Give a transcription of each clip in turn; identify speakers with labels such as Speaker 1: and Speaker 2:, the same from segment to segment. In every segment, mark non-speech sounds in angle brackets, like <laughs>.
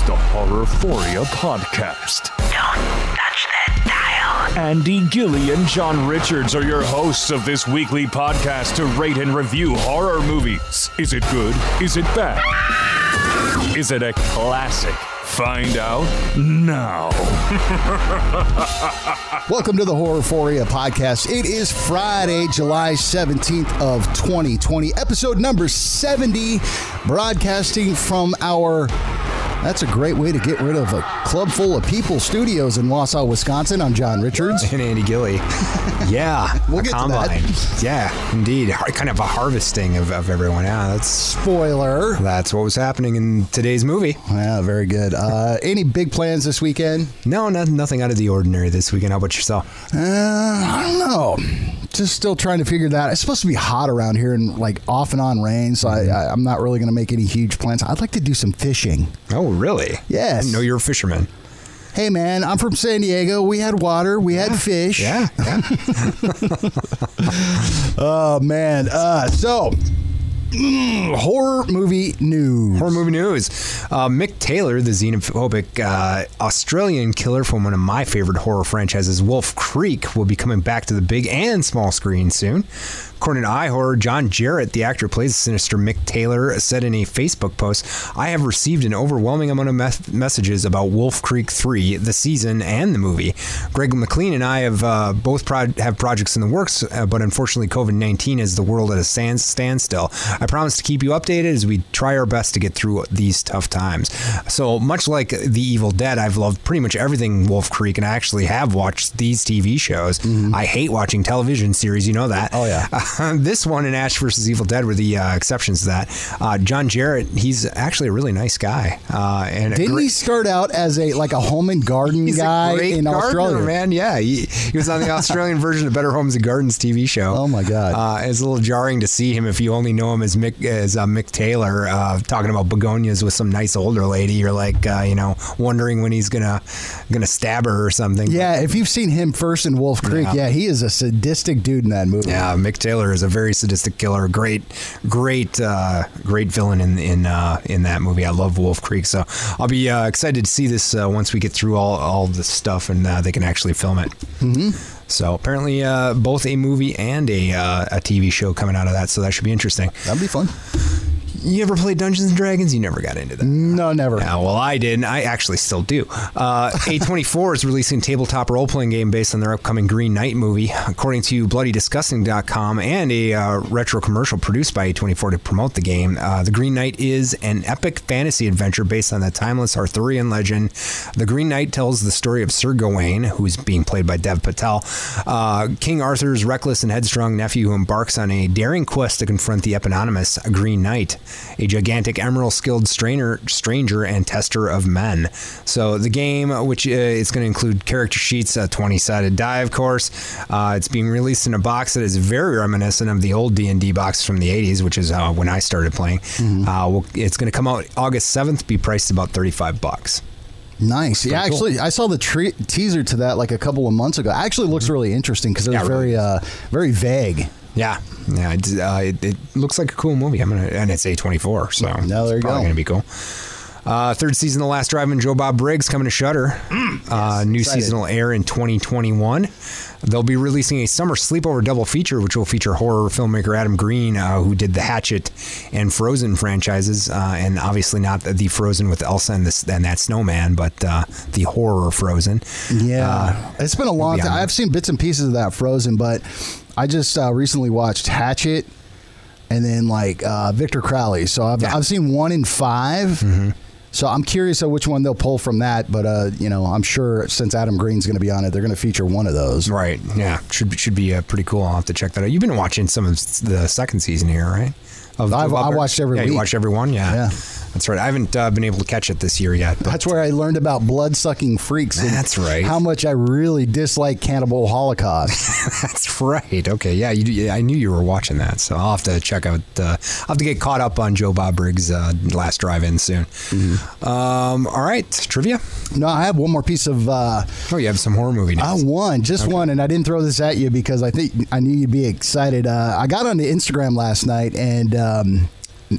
Speaker 1: It's the Horrorphoria Podcast.
Speaker 2: Don't touch that dial.
Speaker 1: Andy Gilly and John Richards are your hosts of this weekly podcast to rate and review horror movies. Is it good? Is it bad? Is it a classic? Find out now. <laughs>
Speaker 3: Welcome to the Horrorphoria podcast. It is Friday, July 17th of 2020, episode number 70, broadcasting from our that's a great way to get rid of a club full of people studios in Wausau, Wisconsin. I'm John Richards.
Speaker 4: And Andy Gilly. Yeah. <laughs>
Speaker 3: We'll get to that.
Speaker 4: combine. Yeah, indeed. Kind of a harvesting of, of everyone. Yeah, that's
Speaker 3: Spoiler.
Speaker 4: that's what was happening in today's movie.
Speaker 3: Yeah, very good. Uh, <laughs> any big plans this weekend?
Speaker 4: No, no nothing out of the ordinary this weekend. How about yourself?
Speaker 3: Uh, I don't know. Just still trying to figure that. It's supposed to be hot around here and like off and on rain, so I, I, I'm not really going to make any huge plans. I'd like to do some fishing.
Speaker 4: Oh, really?
Speaker 3: Yes.
Speaker 4: I didn't know you're a fisherman.
Speaker 3: Hey man, I'm from San Diego. We had water, we had fish.
Speaker 4: Yeah, yeah. <laughs>
Speaker 3: Oh man. Uh, so mm, horror movie news.
Speaker 4: Horror movie news. Uh, Mick Taylor, the xenophobic uh, Australian killer from one of my favorite horror franchises, Wolf Creek, will be coming back to the big and small screen soon. According to iHorror, John Jarratt, the actor who plays the sinister Mick Taylor, said in a Facebook post, I have received an overwhelming amount of mes- messages about Wolf Creek 3, the season, and the movie. Greg McLean and I have uh, both pro- have projects in the works, uh, but unfortunately, COVID 19 has the world at a stand- standstill. I promise to keep you updated as we try our best to get through these tough times. So, much like The Evil Dead, I've loved pretty much everything Wolf Creek, and I actually have watched these TV shows. I hate watching television series, you know that.
Speaker 3: Oh, yeah. <laughs> <laughs>
Speaker 4: this one and Ash versus Evil Dead were the uh, exceptions to that. Uh, John Jarratt, he's actually a really nice guy. Uh, and
Speaker 3: Didn't
Speaker 4: great-
Speaker 3: he start out as a like a home and garden guy in
Speaker 4: gardener,
Speaker 3: Australia?
Speaker 4: man. Yeah, he, he was on the Australian <laughs> version of Better Homes and Gardens TV show.
Speaker 3: Oh, my God.
Speaker 4: Uh, it's a little jarring to see him if you only know him as Mick as uh, Mick Taylor uh, talking about begonias with some nice older lady. You're like, uh, you know, wondering when he's gonna gonna stab her or something.
Speaker 3: Yeah, if you've seen him first in Wolf Creek, yeah,
Speaker 4: Yeah.
Speaker 3: he is a sadistic dude in that movie.
Speaker 4: Yeah, Mick Taylor is a very sadistic killer. Great, great, uh, great villain in in uh, in that movie. I love Wolf Creek, so I'll be uh, excited to see this uh, once we get through all all this stuff and uh, they can actually film it. Mm-hmm. So apparently, uh, both a movie and a uh, a TV show coming out of that, so that should be interesting.
Speaker 3: That'd be fun.
Speaker 4: You ever played Dungeons and Dragons? You never got into that.
Speaker 3: No, never.
Speaker 4: Well, I didn't. I actually still do. Uh, A24 <laughs> is releasing a tabletop role playing game based on their upcoming Green Knight movie. According to BloodyDisgusting.com and a uh, retro commercial produced by A24 to promote the game, uh, The Green Knight is an epic fantasy adventure based on the timeless Arthurian legend. The Green Knight tells the story of Sir Gawain, who's being played by Dev Patel, uh, King Arthur's reckless and headstrong nephew who embarks on a daring quest to confront the eponymous Green Knight, a gigantic emerald skilled strainer, stranger and tester of men. So the game, which uh, it's going to include character sheets, a 20 sided die, of course. Uh, it's being released in a box that is very reminiscent of the old D&D box from the 80s, which is uh, when I started playing. Uh, well, it's going to come out August 7th, be priced about 35 bucks.
Speaker 3: Nice. Yeah,
Speaker 4: cool.
Speaker 3: actually, I saw the tre- teaser to that like a couple of months ago. Actually, looks really interesting because it was
Speaker 4: Mm-hmm. Yeah,
Speaker 3: very, uh, very vague.
Speaker 4: Yeah, yeah, it, uh, it, it looks like a cool movie. I'm gonna, and it's A24, so
Speaker 3: No, there you
Speaker 4: it's probably
Speaker 3: go.
Speaker 4: Gonna be cool. Uh, third season, The Last Drive-In, Joe Bob Briggs coming to Shudder. uh, new
Speaker 3: excited.
Speaker 4: season will air in 2021. They'll be releasing a summer sleepover double feature, which will feature horror filmmaker Adam Green, uh, who did the Hatchet and Frozen franchises, uh, and obviously not the, the Frozen with Elsa and, this, and that snowman, but uh, the horror Frozen.
Speaker 3: Yeah,
Speaker 4: Uh,
Speaker 3: it's been a long time.
Speaker 4: I'm-
Speaker 3: I've seen bits and pieces of that Frozen, but I just uh, recently watched Hatchet, and then like uh, Victor Crowley. So I've
Speaker 4: Yeah. Mm-hmm.
Speaker 3: I've seen one in 5 So I'm curious of which one they'll pull from that. But uh, you know, I'm sure since Adam Green's going to be on it, they're going to feature one of those.
Speaker 4: Right. Yeah. Should be, should be uh, pretty cool. I'll have to check that out. You've been watching some of the second season here, right? Of
Speaker 3: I've- I watched every
Speaker 4: yeah,
Speaker 3: week.
Speaker 4: You watched every one. Yeah.
Speaker 3: Yeah.
Speaker 4: That's right. I haven't uh, been able to catch it this year yet. But
Speaker 3: That's where I learned about blood sucking freaks. and
Speaker 4: That's right.
Speaker 3: How much I really dislike Cannibal Holocaust. <laughs>
Speaker 4: that's right. Okay. Yeah. You. yeah, I knew you were watching that, so I'll have to check out. Uh, I'll have to get caught up on Joe Bob Briggs' uh, last drive-in soon.
Speaker 3: Mm-hmm.
Speaker 4: Um, all right. Trivia.
Speaker 3: no, I have one more piece of. Uh,
Speaker 4: Oh, you have some horror movie news.
Speaker 3: I won, just one, and I didn't throw this at you because I think I knew you'd be excited. Uh, I got on the Instagram last night, and um,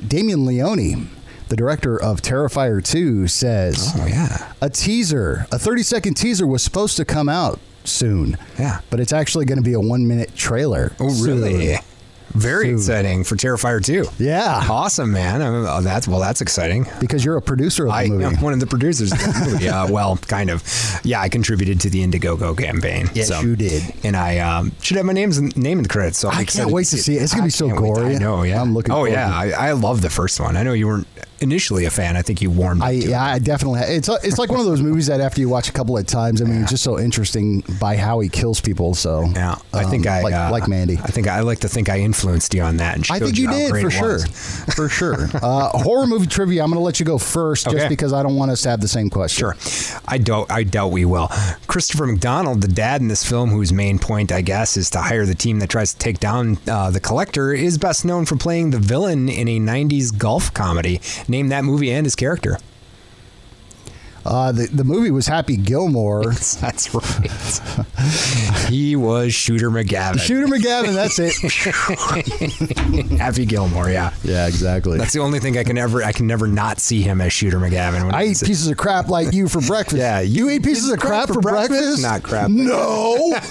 Speaker 3: Damien Leone, the director of Terrifier 2, says
Speaker 4: Oh yeah.
Speaker 3: a teaser, a 30 second teaser was supposed to come out soon.
Speaker 4: Yeah.
Speaker 3: But it's actually going to be a one minute trailer.
Speaker 4: Oh really?
Speaker 3: soon.
Speaker 4: Very
Speaker 3: Soon.
Speaker 4: exciting for Terrifier 2.
Speaker 3: Yeah.
Speaker 4: Awesome, man. Oh, that's well, that's exciting.
Speaker 3: Because you're a producer of the
Speaker 4: I
Speaker 3: movie.
Speaker 4: am one of the producers of the <laughs> movie. Uh, well, kind of. Yeah, I contributed to the Indiegogo campaign.
Speaker 3: Yes,
Speaker 4: so-
Speaker 3: you did.
Speaker 4: And I um, should have my name's name in the credits. So I'm
Speaker 3: I can't wait to see it. It's gonna be so gory.
Speaker 4: I know. Yeah,
Speaker 3: I'm looking
Speaker 4: Oh yeah, I, I love the first one. I know you weren't initially a fan. I think you warmed.
Speaker 3: I
Speaker 4: up it.
Speaker 3: yeah, I definitely. It's it's like one of those movies that after you watch a couple of times, I mean, it's just so interesting by how he kills people. So
Speaker 4: Yeah, I think
Speaker 3: um,
Speaker 4: I
Speaker 3: like,
Speaker 4: uh,
Speaker 3: like Mandy.
Speaker 4: I think I like to think I influenced you on that. And
Speaker 3: I think you
Speaker 4: how
Speaker 3: did <laughs> for sure, for <laughs> sure. Uh, horror movie trivia. I'm going to let you go first, just because I don't want us to have the same question.
Speaker 4: Sure, I doubt. I doubt we will. Christopher McDonald, the dad in this film, whose main point, I guess, is to hire the team that tries to take down uh, the collector, is best known for playing the villain in a '90s golf comedy. Name that movie and his character.
Speaker 3: Uh, the the movie was Happy Gilmore. <laughs>
Speaker 4: That's right. he was Shooter McGavin.
Speaker 3: Shooter McGavin. That's it. <laughs>
Speaker 4: Happy Gilmore. Yeah.
Speaker 3: yeah, exactly.
Speaker 4: That's the only thing I can ever I can never not see him as Shooter McGavin. When
Speaker 3: I eat pieces of crap like you for breakfast.
Speaker 4: Yeah,
Speaker 3: you, eat pieces of crap, for breakfast?
Speaker 4: Not crap.
Speaker 3: No. <laughs>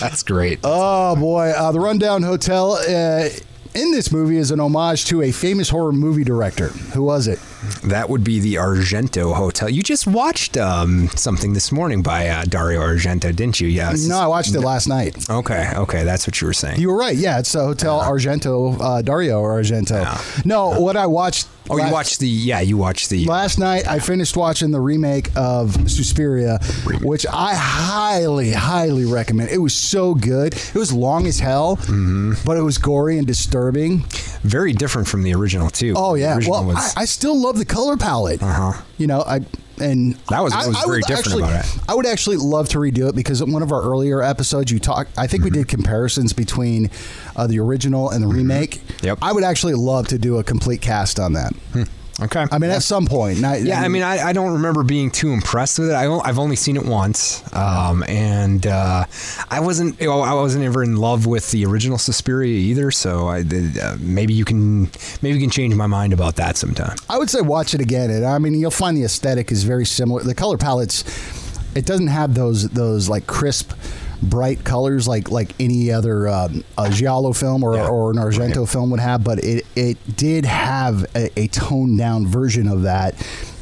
Speaker 4: That's great.
Speaker 3: Oh boy, uh, the Rundown Hotel uh, in this movie is an homage to a famous horror movie director. Who was it?
Speaker 4: That would be the Argento Hotel. You just watched um, something this morning by uh, Dario Argento, didn't you? Yes.
Speaker 3: No, I watched it last night.
Speaker 4: Okay. Okay. That's what you were saying.
Speaker 3: You were right. Yeah, it's uh, Hotel Argento, uh, Dario Argento.
Speaker 4: Yeah.
Speaker 3: No, what I watched.
Speaker 4: oh,
Speaker 3: la-
Speaker 4: you watched the? Yeah, you watched the.
Speaker 3: Last night, I finished watching the remake of Suspiria, which I highly, highly recommend. It was so good. It was long as hell,
Speaker 4: Mm-hmm.
Speaker 3: but it was gory and disturbing.
Speaker 4: Very different from the original too.
Speaker 3: Oh
Speaker 4: The
Speaker 3: yeah.
Speaker 4: original
Speaker 3: Well,
Speaker 4: was-
Speaker 3: I, I still love the color palette. Uh-huh. You know, I and
Speaker 4: That was- that was
Speaker 3: I
Speaker 4: very
Speaker 3: would
Speaker 4: different
Speaker 3: actually,
Speaker 4: about it.
Speaker 3: I would actually love to redo it because in one of our earlier episodes, you talk. I think we did comparisons between uh, the original and the remake.
Speaker 4: Mm-hmm. Yep.
Speaker 3: I would actually love to do a complete cast on that.
Speaker 4: Okay.
Speaker 3: I mean, at some point. Not,
Speaker 4: Yeah, I mean, I, I don't remember being too impressed with it. I, have only seen it once, um, and uh, I wasn't I wasn't ever in love with the original Suspiria either. So I, uh, maybe you can maybe you can change my mind about that sometime.
Speaker 3: I would say watch it again. And I mean, you'll find the aesthetic is very similar. The color palettes, it doesn't have those those like crisp, bright colors like like any other um, giallo film or,
Speaker 4: Yeah.
Speaker 3: or an Argento film would have. But it it did have a, a toned down version of that.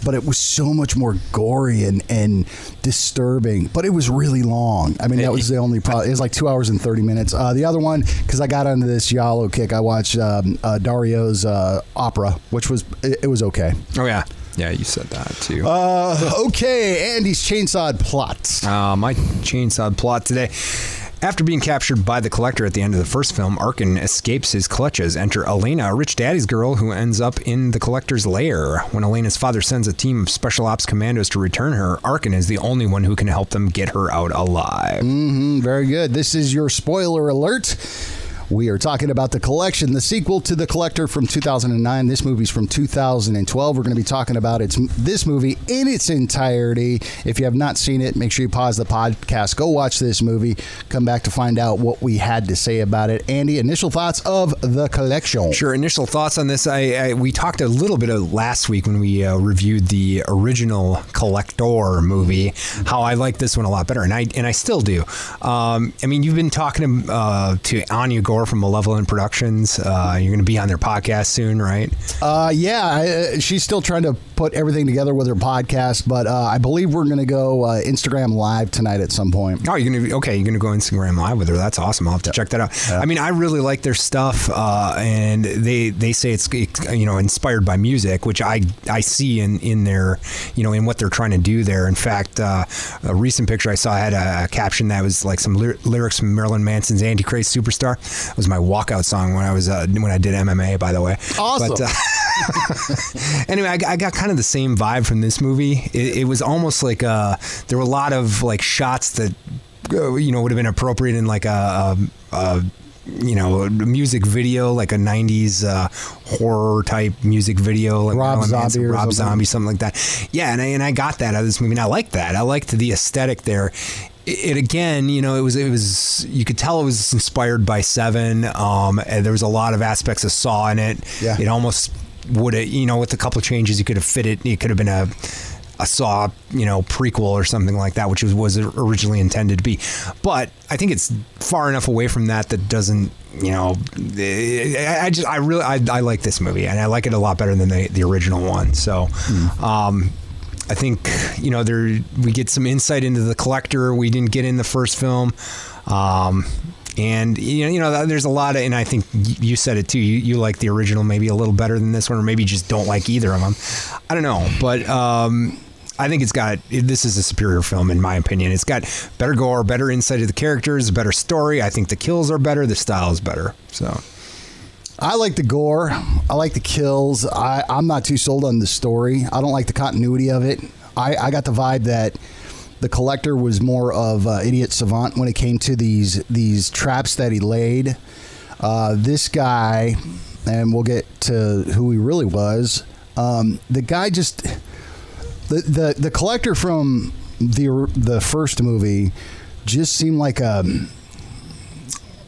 Speaker 3: But it was so much more gory and, and disturbing. But it was really long. I mean, that was the only problem. It was like two hours and 30 minutes. Uh, the other one, because I got onto this Giallo kick, I watched um, uh, Dario's uh, opera, which was, it, it was okay.
Speaker 4: Oh yeah, yeah, you said that too.
Speaker 3: Uh, okay, Andy's chainsawed plot.
Speaker 4: Uh, my chainsaw plot today. After being captured by the collector at the end of the first film, Arkin escapes his clutches. Enter Elena, a rich daddy's girl who ends up in the collector's lair. When Elena's father sends a team of special ops commandos to return her, Arkin is the only one who can help them get her out alive.
Speaker 3: Mm, very good. This is your spoiler alert. We are talking about The Collection, the sequel to The Collector from 2009. This movie's from 2012. We're going to be talking about its this movie in its entirety. If you have not seen it, make sure you pause the podcast, go watch this movie, come back to find out what we had to say about it. Andy, initial thoughts of The Collection.
Speaker 4: Sure. Initial thoughts on this. I, I we talked a little bit of last week when we uh, reviewed the original Collector movie. How I like this one a lot better, and I and I still do. Um, I mean, you've been talking to, uh, to Anya Gore from Malevolent Productions. Uh, you're going to be on their podcast soon, right?
Speaker 3: Uh, yeah, I, uh, she's still trying to put everything together with her podcast, but uh, I believe we're going to go uh, Instagram live tonight at some point.
Speaker 4: Oh, you're gonna okay. You're gonna go Instagram live with her. That's awesome. I'll have to check that out. I mean, I really like their stuff, uh, and they they say it's you know inspired by music, which I I see in in their you know in what they're trying to do there. In fact, uh, a recent picture I saw had a, caption that was like some ly- lyrics from Marilyn Manson's "Antichrist Superstar." It was my walkout song when I was uh, when I did MMA. By the way,
Speaker 3: Awesome.
Speaker 4: But, uh, <laughs> anyway, I, I got kind of the same vibe from this movie. It, it was almost like uh, there were a lot of like shots that uh, you know would have been appropriate in like a, a, a you know music video, like a '90s uh, horror type music video, like
Speaker 3: Rob Zombie
Speaker 4: Rob
Speaker 3: something.
Speaker 4: Zombie, something like that. Yeah, and I, and I got that out of this movie. And I liked that. I liked the aesthetic there. It again, you know, it was it was you could tell it was inspired by Seven. Um, and there was a lot of aspects of Saw in it.
Speaker 3: Yeah.
Speaker 4: It almost would have, you know, with a couple of changes, you could have fit it. It could have been a a Saw, you know, prequel or something like that, which was, was originally intended to be. But I think it's far enough away from that that doesn't, you know, I, I just I really I, I like this movie and I like it a lot better than the the original one. So. Um, I think you know there we get some insight into the collector we didn't get in the first film. Um, and you know, you know, there's a lot of, and I think you said it too. You, you like the original maybe a little better than this one, or maybe you just don't like either of them. I don't know, but um, I think it's got this is a superior film in my opinion. It's got better gore, better insight of the characters, better story. I think the kills are better, the style is better. So.
Speaker 3: I like the gore. I like the kills. I, I'm not too sold on the story. I don't like the continuity of it. I, I got the vibe that the collector was more of uh, idiot savant when it came to these these traps that he laid. Uh, this guy, and we'll get to who he really was. Um, the guy just the, the the collector from the the first movie just seemed like a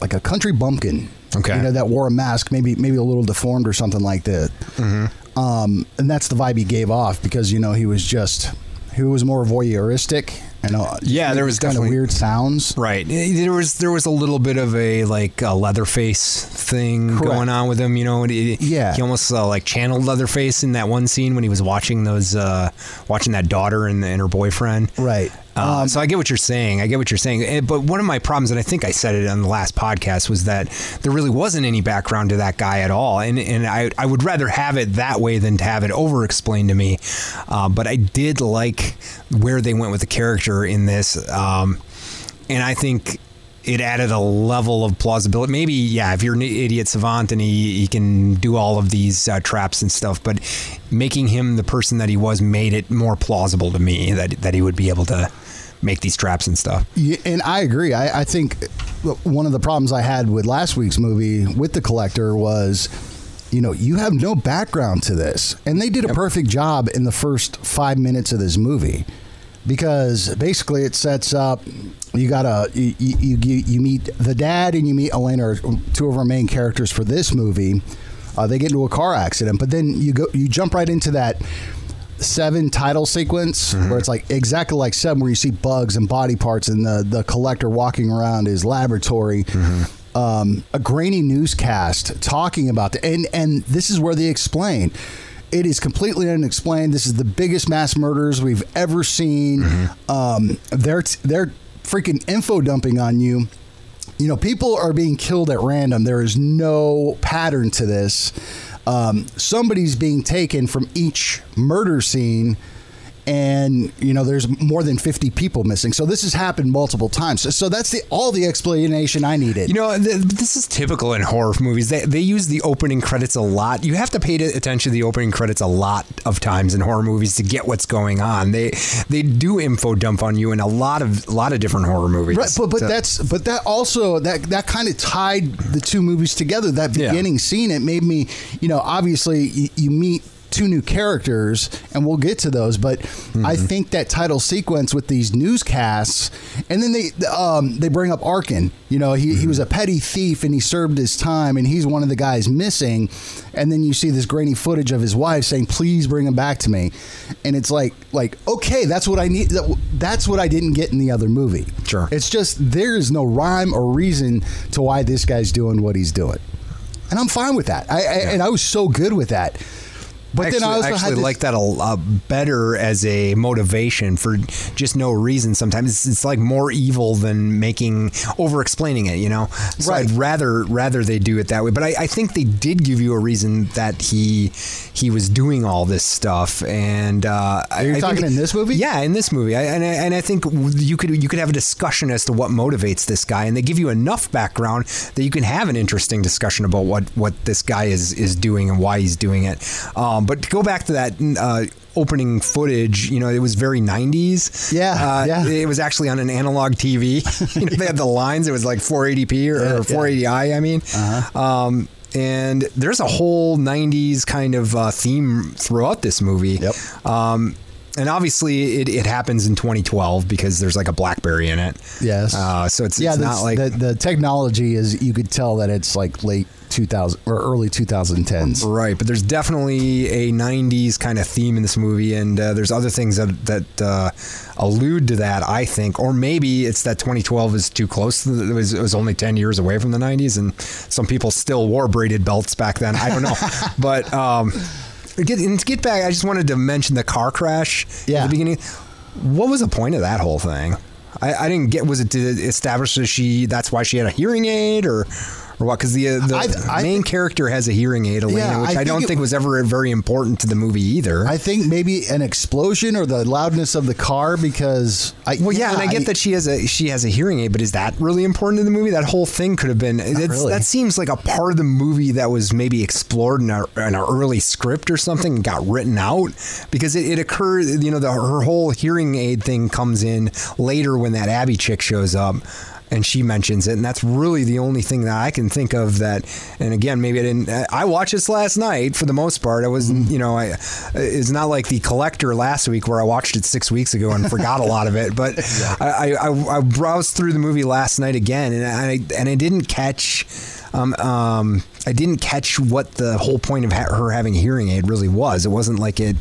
Speaker 3: like a country bumpkin.
Speaker 4: Okay.
Speaker 3: You know, that wore a mask, maybe maybe a little deformed or something like that.
Speaker 4: Mm-hmm.
Speaker 3: Um, and that's the vibe he gave off because you know he was just he was more voyeuristic and uh,
Speaker 4: Yeah, there was
Speaker 3: kind of weird sounds.
Speaker 4: Right. There was there was a little bit of a like a Leatherface thing
Speaker 3: Correct.
Speaker 4: going on with him. You know, he,
Speaker 3: Yeah.
Speaker 4: he almost uh, like channeled Leatherface in that one scene when he was watching those uh, watching that daughter and, and her boyfriend.
Speaker 3: Right.
Speaker 4: Uh, so I get what you're saying. I get what you're saying. Eh, But one of my problems, and I think I said it on the last podcast, was that there really wasn't any background to that guy at all. And and I, I would rather have it that way than to have it over explained to me. Uh, but I did like where they went with the character in this. Um, and I think it added a level of plausibility. Maybe, yeah, if you're an idiot savant and he, he can do all of these uh, traps and stuff, but making him the person that he was made it more plausible to me that that he would be able to make these traps and stuff.
Speaker 3: Yeah, and I agree. I, I think one of the problems I had with last week's movie with the collector was, you know, you have no background to this, and they did a perfect job in the first five minutes of this movie, because basically it sets up. You got to you, you you you meet the dad and you meet Elena, two of our main characters for this movie. Uh, they get into a car accident, but then you go you jump right into that seven title sequence where it's like exactly like seven where you see bugs and body parts and the the collector walking around his laboratory. Um, a grainy newscast talking about the and and this is where they explain. It is completely unexplained. This is the biggest mass murders we've ever seen. Um, they're they're freaking info dumping on you. You know, people are being killed at random. There is no pattern to this. Um, somebody's being taken from each murder scene, and you know, there's more than 50 people missing. So this has happened multiple times. So, so that's the all the explanation I needed.
Speaker 4: You know, th- this is typical in horror movies. They, they use the opening credits a lot. You have to pay attention to the opening credits a lot of times in horror movies to get what's going on. They they do info dump on you in a lot of a lot of different horror movies.
Speaker 3: Right, but but
Speaker 4: So-
Speaker 3: that's but that also that that kind of tied the two movies together. That
Speaker 4: Yeah.
Speaker 3: beginning scene, it made me, you know, obviously you, you meet two new characters, and we'll get to those. But I
Speaker 4: Mm-hmm.
Speaker 3: think that title sequence with these newscasts, and then they um, they bring up Arkin. You know, he, he was a petty thief and he served his time, and he's one of the guys missing. And then you see this grainy footage of his wife saying, "Please bring him back to me," and it's like like okay, that's what I need. That's what I didn't get in the other movie.
Speaker 4: Sure.
Speaker 3: It's just there is no rhyme or reason to why this guy's doing what he's doing, and I'm fine with that. I, I and I was so good with that. But
Speaker 4: actually,
Speaker 3: then I also
Speaker 4: actually
Speaker 3: had this,
Speaker 4: like that a lot better as a motivation for just no reason. Sometimes it's, it's like more evil than making over explaining it. You know, so
Speaker 3: Right.
Speaker 4: I'd rather rather they do it that way. But I, I think they did give you a reason that he he was doing all this stuff. And uh, I-
Speaker 3: you
Speaker 4: I
Speaker 3: talking
Speaker 4: think-
Speaker 3: in this movie?
Speaker 4: Yeah, in this movie, I, and I, and I think you could you could have a discussion as to what motivates this guy, and they give you enough background that you can have an interesting discussion about what what this guy is is doing and why he's doing it. Um, but to go back to that. Uh, Opening footage, you know, it was very 90s.
Speaker 3: Yeah,
Speaker 4: uh,
Speaker 3: yeah.
Speaker 4: It was actually on an analog TV. <laughs> you know, they had the lines. It was like 480p or,
Speaker 3: Yeah,
Speaker 4: or 480i. I mean, um, and there's a whole 90s kind of uh, theme throughout this movie.
Speaker 3: Yep.
Speaker 4: Um, and obviously it, it happens in 2012 because there's like a BlackBerry in it.
Speaker 3: Yes.
Speaker 4: Uh, so it's,
Speaker 3: yeah,
Speaker 4: it's not like
Speaker 3: the, the technology is. You could tell that it's like late 2000 or early 2010s.
Speaker 4: Right, but there's definitely a '90s kind of theme in this movie, and uh, there's other things that that uh, allude to that. I think, or maybe it's that 2012 is too close. It was it was only 10 years away from the '90s, and some people still wore braided belts back then. I don't know, <laughs> but um, to get and to get back, I just wanted to mention the car crash
Speaker 3: Yeah.
Speaker 4: at the beginning. What was the point of that whole thing? I, I didn't get. Was it to establish that she? That's why she had a hearing aid, or or what? Because the uh, the
Speaker 3: I- I
Speaker 4: main
Speaker 3: think-
Speaker 4: character has a hearing aid, Elena,
Speaker 3: Yeah,
Speaker 4: which
Speaker 3: I
Speaker 4: I,
Speaker 3: think
Speaker 4: don't
Speaker 3: it-
Speaker 4: think was ever very important to the movie either.
Speaker 3: I think maybe an explosion or the loudness of the car because I
Speaker 4: well, yeah, and I get that she has a she has a hearing aid, but is that really important to the movie? That whole thing could have been. it's-
Speaker 3: really.
Speaker 4: That seems like a part of the movie that was maybe explored in, a, in an early script or something and got written out because it, it occurred. You know, the, her whole hearing aid thing comes in later when that Abby chick shows up. And she mentions it, and that's really the only thing that I can think of that. And again, maybe I didn't. I watched this last night for the most part. I was,
Speaker 3: Mm-hmm.
Speaker 4: you know, I it's not like the collector last week where I watched it six weeks ago and forgot a lot of it. But <laughs> I, I, I browsed through the movie last night again, and I and I didn't catch. Um, um, I didn't catch what the whole point of ha- her having a hearing aid really was. It wasn't like it.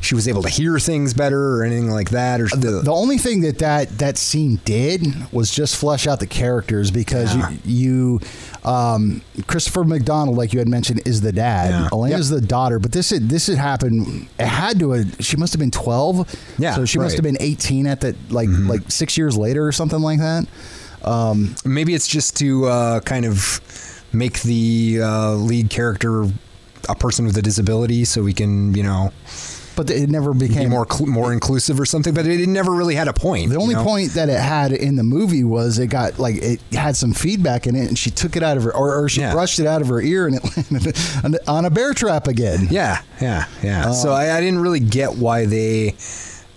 Speaker 4: She was able to hear things better or anything like that. Or the,
Speaker 3: the only thing that, that that scene did was just flesh out the characters because
Speaker 4: Yeah.
Speaker 3: you, you um, Christopher McDonald, like you had mentioned, is the dad.
Speaker 4: Yeah.
Speaker 3: Elena's the daughter. But this had, this had happened. It had to. Have, she must have been twelve.
Speaker 4: Yeah,
Speaker 3: So she must have been eighteen at that like like six years later or something like that. Um,
Speaker 4: maybe it's just to uh, kind of make the uh, lead character a person with a disability, so we can, you know,
Speaker 3: but it never
Speaker 4: be
Speaker 3: became
Speaker 4: more cl- more inclusive or something. But it, never really had a point.
Speaker 3: The only
Speaker 4: know?
Speaker 3: point that it had in the movie was it got like it had some feedback in it, and she took it out of her, or, or she
Speaker 4: Yeah. brushed
Speaker 3: it out of her ear, and it <laughs> landed on- a bear trap again.
Speaker 4: Yeah, yeah, yeah.
Speaker 3: Uh,
Speaker 4: so I, I didn't really get why they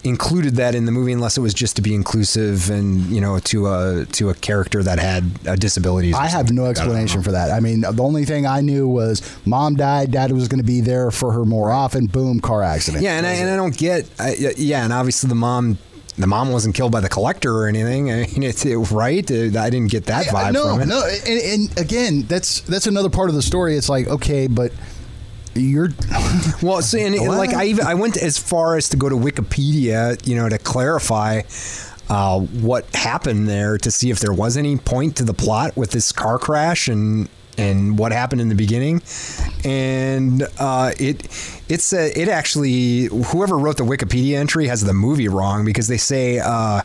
Speaker 4: included that in the movie unless it was just to be inclusive and you know to a to a character that had a disability.
Speaker 3: I have no explanation for that. I mean, the only thing I knew was mom died, dad was going to be there for her more often. Boom, car accident.
Speaker 4: Yeah, and I, and I don't get. I, yeah, and obviously the mom. The mom wasn't killed by the collector or anything. I mean, it's it, right. Uh, I didn't get that vibe
Speaker 3: no,
Speaker 4: from it.
Speaker 3: no, and, and again, that's that's another part of the story. It's like okay, but you're <laughs>
Speaker 4: Well, so and, like I even I went as far as to go to Wikipedia, you know, to clarify uh, what happened there to see if there was any point to the plot with this car crash and and what happened in the beginning. And uh, it it's a, it actually whoever wrote the Wikipedia entry has the movie wrong because they say. Uh,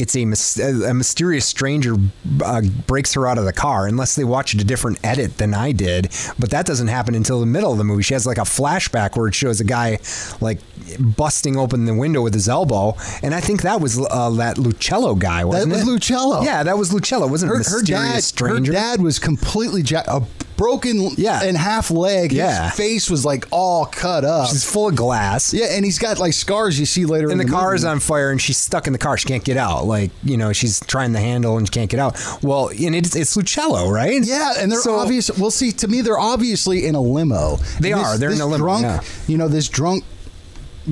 Speaker 4: it's a, a mysterious stranger uh, breaks her out of the car unless they watched a different edit than I did. But that doesn't happen until the middle of the movie. She has like a flashback where it shows a guy like busting open the window with his elbow, and I think that was uh, that Lucello guy, wasn't
Speaker 3: was
Speaker 4: it?
Speaker 3: Lucello.
Speaker 4: Yeah, that was Lucello. Wasn't
Speaker 3: her, her
Speaker 4: mysterious
Speaker 3: dad,
Speaker 4: stranger.
Speaker 3: her dad was completely ja- a broken
Speaker 4: Yeah.
Speaker 3: and half leg.
Speaker 4: Yeah.
Speaker 3: His face was like all cut up.
Speaker 4: She's full of glass.
Speaker 3: yeah, and he's got like scars you see later.
Speaker 4: and
Speaker 3: in
Speaker 4: the,
Speaker 3: the
Speaker 4: car is on fire and she's stuck in the car. She can't get out. Like, you know, she's trying the handle and she can't get out. Well, and it's, it's Lucello, right?
Speaker 3: Yeah, and they're
Speaker 4: So-
Speaker 3: obvious. Well, see, to me, they're obviously in a limo.
Speaker 4: They
Speaker 3: And
Speaker 4: are. They're in a limo,
Speaker 3: Drunk,
Speaker 4: yeah.
Speaker 3: you know, this drunk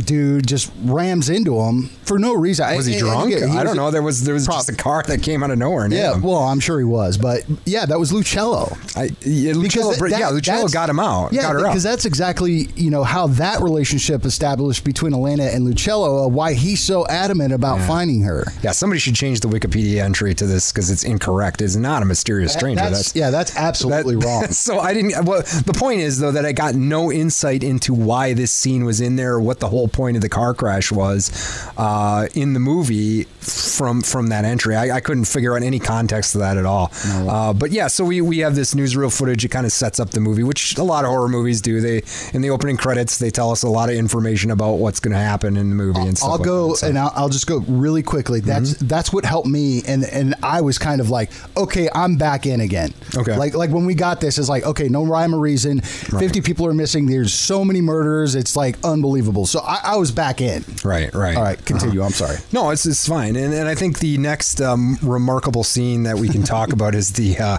Speaker 3: dude just rams into him for no reason.
Speaker 4: Was he
Speaker 3: and
Speaker 4: drunk?
Speaker 3: again, he
Speaker 4: I
Speaker 3: was-
Speaker 4: don't know. There was there was
Speaker 3: Prob-
Speaker 4: just a car that came out of nowhere. And
Speaker 3: Yeah,
Speaker 4: him.
Speaker 3: well, I'm sure he was, but yeah, that was Lucello.
Speaker 4: I, yeah, Lucello,
Speaker 3: that-
Speaker 4: yeah, Lucello got him out.
Speaker 3: Yeah,
Speaker 4: got her out.
Speaker 3: because that's exactly you know how that relationship established between Elena and Lucello. Uh, why he's so adamant about finding her.
Speaker 4: Yeah, somebody should change the Wikipedia entry to this because it's incorrect. It's not a mysterious stranger.
Speaker 3: That's, yeah, that's absolutely
Speaker 4: that-
Speaker 3: wrong. <laughs>
Speaker 4: so I didn't. Well, the point is though that I got no insight into why this scene was in there, or what the whole point of the car crash was uh, in the movie from from that entry. I, I couldn't figure out any context to that at all. Uh, but yeah, so we we have this newsreel footage. It kind of sets up the movie, which a lot of horror movies do. They in the opening credits they tell us a lot of information about what's going to happen in the movie and stuff.
Speaker 3: I'll
Speaker 4: like
Speaker 3: go
Speaker 4: that, so.
Speaker 3: and I'll, I'll just go really quickly. That's
Speaker 4: Mm-hmm.
Speaker 3: that's what helped me, and and I was kind of like, okay, I'm back in again.
Speaker 4: Okay.
Speaker 3: like like when we got this, it's like, okay, no rhyme or reason. Fifty people are missing. There's so many murders. It's like unbelievable. So I, I was back in.
Speaker 4: Right, right.
Speaker 3: All right, continue. I'm sorry.
Speaker 4: No, it's it's fine, and and I think the next um, remarkable scene that we can talk about is the uh,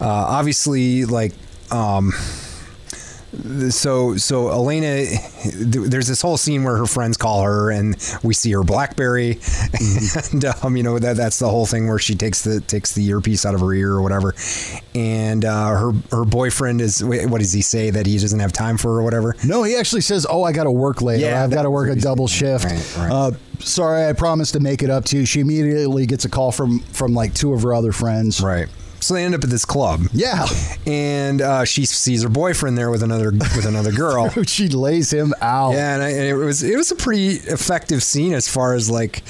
Speaker 4: uh, obviously like. Um, so so Elena, there's this whole scene where her friends call her, and we see her BlackBerry, mm-hmm. <laughs> and um, you know that that's the whole thing where she takes the takes the earpiece out of her ear or whatever, and uh, her her boyfriend is what does he say that he doesn't have time for or whatever?
Speaker 3: No, he actually says, "Oh, I got to work later. Yeah, I've got to work a double shift." Right, right. Uh, sorry, I promised to make it up to you. She immediately gets a call from from like two of her other friends.
Speaker 4: Right. So they end up at this club.
Speaker 3: Yeah,
Speaker 4: and uh, she sees her boyfriend there with another with another girl. <laughs>
Speaker 3: she lays him out.
Speaker 4: Yeah, and, I, and, it was it was a pretty effective scene as far as like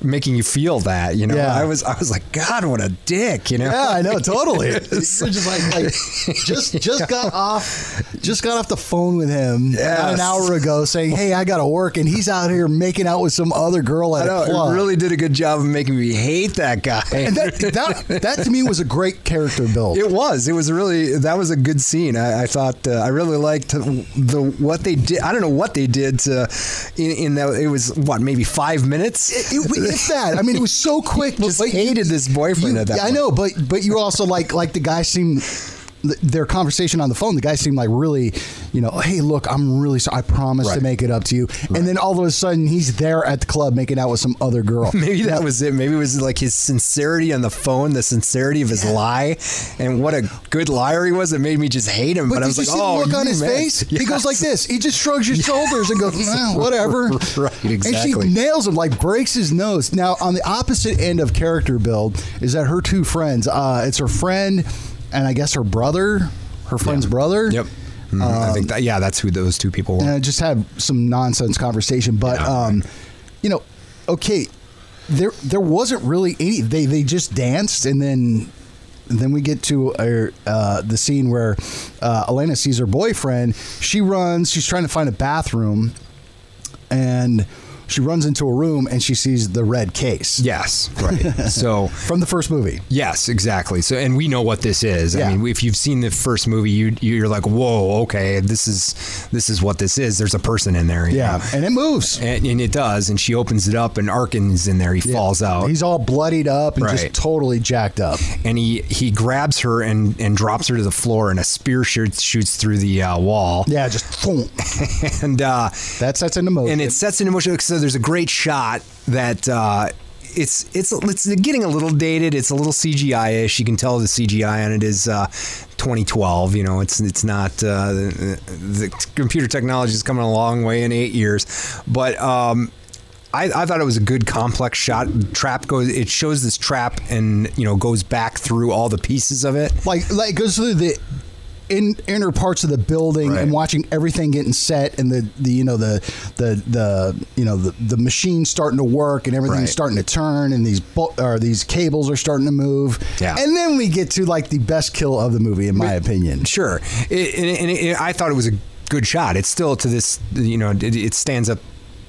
Speaker 4: making you feel that. You know, yeah. I was I was like, God, what a dick. You know.
Speaker 3: Yeah, I know <laughs> totally. You're just like like just <laughs> just got off just got off the phone with him yes. an hour ago saying, Hey, I got to work, and he's out here making out with some other girl at I know, a club.
Speaker 4: really did a good job of making me hate that guy.
Speaker 3: And that that that to me was a great great character build.
Speaker 4: It was. It was really that was a good scene. I, I thought uh, I really liked the what they did. I don't know what they did to, in, in that. It was what maybe five minutes.
Speaker 3: It, it, if that. I mean, it was so quick. <laughs>
Speaker 4: Just hated this boyfriend
Speaker 3: you,
Speaker 4: at that.
Speaker 3: I know, but but you also like like the guy seemed their conversation on the phone, the guy seemed like really, you know, hey, look, I'm really sorry. I promise right. to make it up to you. Right. And then all of a sudden, he's there at the club making out with some other girl. <laughs>
Speaker 4: Maybe that was it. Maybe it was like his sincerity on the phone, the sincerity of his yeah. lie, and what a good liar he was. It made me just hate him. But, but I was like, oh,
Speaker 3: look on his man. face. Yes. He goes like this. He just shrugs his <laughs> shoulders and goes, whatever. <laughs>
Speaker 4: right, exactly.
Speaker 3: And she nails him, like breaks his nose. Now, on the opposite end of character build is that her two friends. Uh, it's her friend and I guess her brother her friend's
Speaker 4: yeah.
Speaker 3: brother.
Speaker 4: Yep. Mm-hmm. Um, I think that yeah, that's who those two people were.
Speaker 3: And I just had some nonsense conversation, but yeah. um, you know, okay, there there wasn't really any. They they just danced, and then then we get to our, uh, the scene where uh, Elena sees her boyfriend. She runs. She's trying to find a bathroom, and she runs into a room and she sees the red case.
Speaker 4: Yes, right. so <laughs>
Speaker 3: from the first movie.
Speaker 4: Yes, exactly. So and we know what this is. Yeah. I mean, if you've seen the first movie, you you're like, whoa, okay, this is this is what this is. There's a person in there.
Speaker 3: Yeah, know? and it moves,
Speaker 4: and, and, it does. And she opens it up, and Arkin's in there. He yeah. falls out.
Speaker 3: He's all bloodied up and right. just totally jacked up.
Speaker 4: And he he grabs her and and drops her to the floor, and a spear shoots shoots through the uh, wall.
Speaker 3: Yeah, just <laughs>
Speaker 4: and uh,
Speaker 3: that sets into motion.
Speaker 4: And it sets into motion. So there's a great shot that uh, it's it's it's getting a little dated. It's a little CGI ish. You can tell the CGI on it is uh, 2012. You know, it's it's not uh, the, the, computer technology is coming a long way in eight years, but. Um, I, I, thought it was a good complex shot. Trap goes. It shows this trap, and you know goes back through all the pieces of it.
Speaker 3: Like like goes through the in inner parts of the building right. and watching everything getting set and the, the you know the the the you know the, the machine starting to work and everything's right. starting to turn and these or these cables are starting to move.
Speaker 4: Yeah.
Speaker 3: And then we get to like the best kill of the movie in my opinion.
Speaker 4: Sure. It, and, and it, I thought it was a good shot. It's still to this you know it, it stands up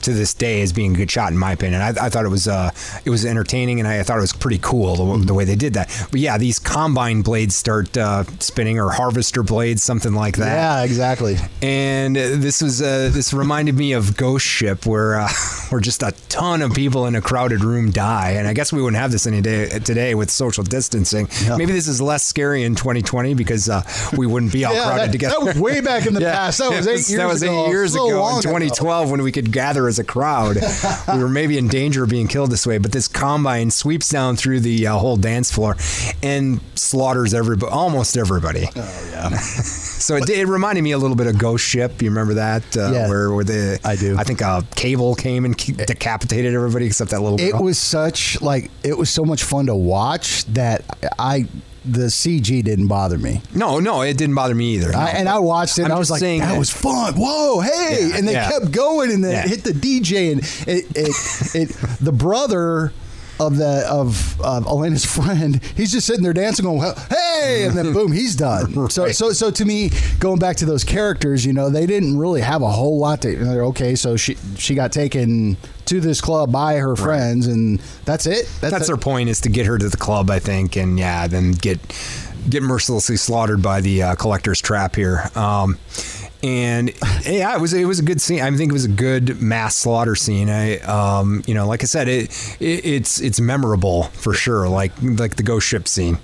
Speaker 4: to this day as being a good shot in my opinion. I, I thought it was uh, it was entertaining and I, thought it was pretty cool the, the, way they did that. But yeah, these combine blades start uh, spinning or harvester blades, something like that.
Speaker 3: Yeah, exactly.
Speaker 4: And this was uh, this reminded me of Ghost Ship, where uh, <laughs> where just a ton of people in a crowded room die. And I guess we wouldn't have this any day today with social distancing. No. Maybe this is less scary in 2020 because uh, we wouldn't be all <laughs> yeah, crowded
Speaker 3: that,
Speaker 4: together.
Speaker 3: That was way back in the <laughs> yeah. past. That was eight years
Speaker 4: That was eight
Speaker 3: ago.
Speaker 4: years ago in 2012 ago. when we could gather as a crowd. <laughs> we were maybe in danger of being killed this way, but this combine sweeps down through the uh, whole dance floor and slaughters everybody, almost everybody.
Speaker 3: Oh yeah. <laughs>
Speaker 4: so it, it, reminded me a little bit of Ghost Ship. You remember that?
Speaker 3: Uh, yeah.
Speaker 4: Where, where the
Speaker 3: I do.
Speaker 4: I think a cable came and decapitated everybody except that little.
Speaker 3: Girl. It was such like it was so much fun to watch that I the CG didn't bother me.
Speaker 4: No, no, it didn't bother me either. No.
Speaker 3: I, and I watched it I'm and I was like, that, that, was fun. Whoa, hey. Yeah, and they yeah. kept going and then yeah. hit the DJ and it, it, it, <laughs> the brother of the of uh, Elena's <laughs> friend, he's just sitting there dancing, going, "Hey!" and then boom, he's done. <laughs> right. So so so to me, going back to those characters, you know, they didn't really have a whole lot to. Okay, so she she got taken to this club by her friends, and that's it.
Speaker 4: That's, that's their point is to get her to the club, I think, and yeah, then get get mercilessly slaughtered by the uh, collector's trap here. Um, and yeah, it was it was a good scene. I think it was a good mass slaughter scene. I, um, you know, like I said, it, it, it's it's memorable for sure, like like the ghost ship scene.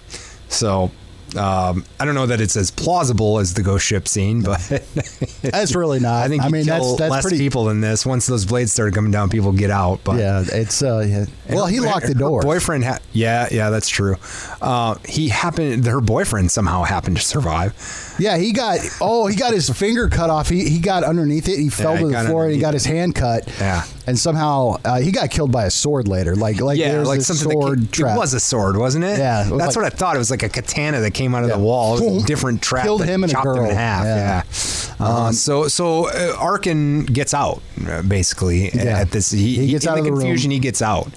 Speaker 4: So Um, I don't know that it's as plausible as the ghost ship scene, but <laughs>
Speaker 3: That's really not.
Speaker 4: I think
Speaker 3: I mean, that's that's
Speaker 4: less
Speaker 3: pretty.
Speaker 4: people than this. Once those blades started coming down, people get out. But
Speaker 3: Yeah, it's uh. Yeah. Well, he locked the
Speaker 4: her
Speaker 3: door.
Speaker 4: boyfriend, ha- yeah, yeah, that's true. Uh, he happened. Her boyfriend somehow happened to survive.
Speaker 3: Yeah, he got. Oh, he got his finger cut off. He he got underneath it. He fell
Speaker 4: he
Speaker 3: to the
Speaker 4: got
Speaker 3: floor and he got his hand cut.
Speaker 4: Yeah.
Speaker 3: and somehow uh, he got killed by a sword later. Like like
Speaker 4: yeah,
Speaker 3: there's
Speaker 4: like
Speaker 3: this
Speaker 4: something
Speaker 3: sword
Speaker 4: that came,
Speaker 3: trap.
Speaker 4: It was a sword, wasn't it?
Speaker 3: Yeah, it was
Speaker 4: that's
Speaker 3: like-
Speaker 4: what I thought. It was like a katana that came out of
Speaker 3: Yeah.
Speaker 4: the wall. It was a different trap.
Speaker 3: Killed
Speaker 4: that
Speaker 3: him and a
Speaker 4: chopped him
Speaker 3: girl.
Speaker 4: in half.
Speaker 3: Yeah.
Speaker 4: Yeah. Uh, so so uh, Arkin gets out uh, basically
Speaker 3: Yeah.
Speaker 4: at this. He,
Speaker 3: He gets
Speaker 4: in
Speaker 3: out
Speaker 4: the
Speaker 3: of the room.
Speaker 4: confusion. He gets out,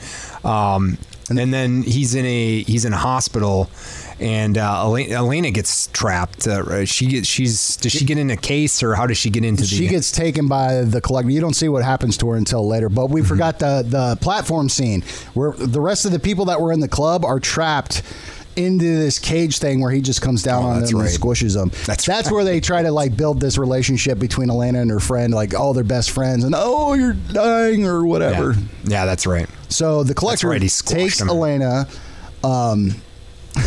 Speaker 4: um, and, then he's in a he's in a hospital. And uh, Elena, Elena gets trapped. Uh, she gets. She's. Does she get in a case, or how does she get into the?
Speaker 3: She gets taken by the collector. You don't see what happens to her until later. But
Speaker 4: Mm-hmm.
Speaker 3: we forgot the the platform scene where the rest of the people that were in the club are trapped into this cage thing where he just comes down
Speaker 4: Oh,
Speaker 3: on them
Speaker 4: right.
Speaker 3: and squishes them.
Speaker 4: That's
Speaker 3: that's
Speaker 4: right.
Speaker 3: where they try to like build this relationship between Elena and her friend, like oh they're best friends, and oh you're dying or whatever.
Speaker 4: Yeah. yeah, that's right.
Speaker 3: So the collector
Speaker 4: right,
Speaker 3: takes. Elena. Um,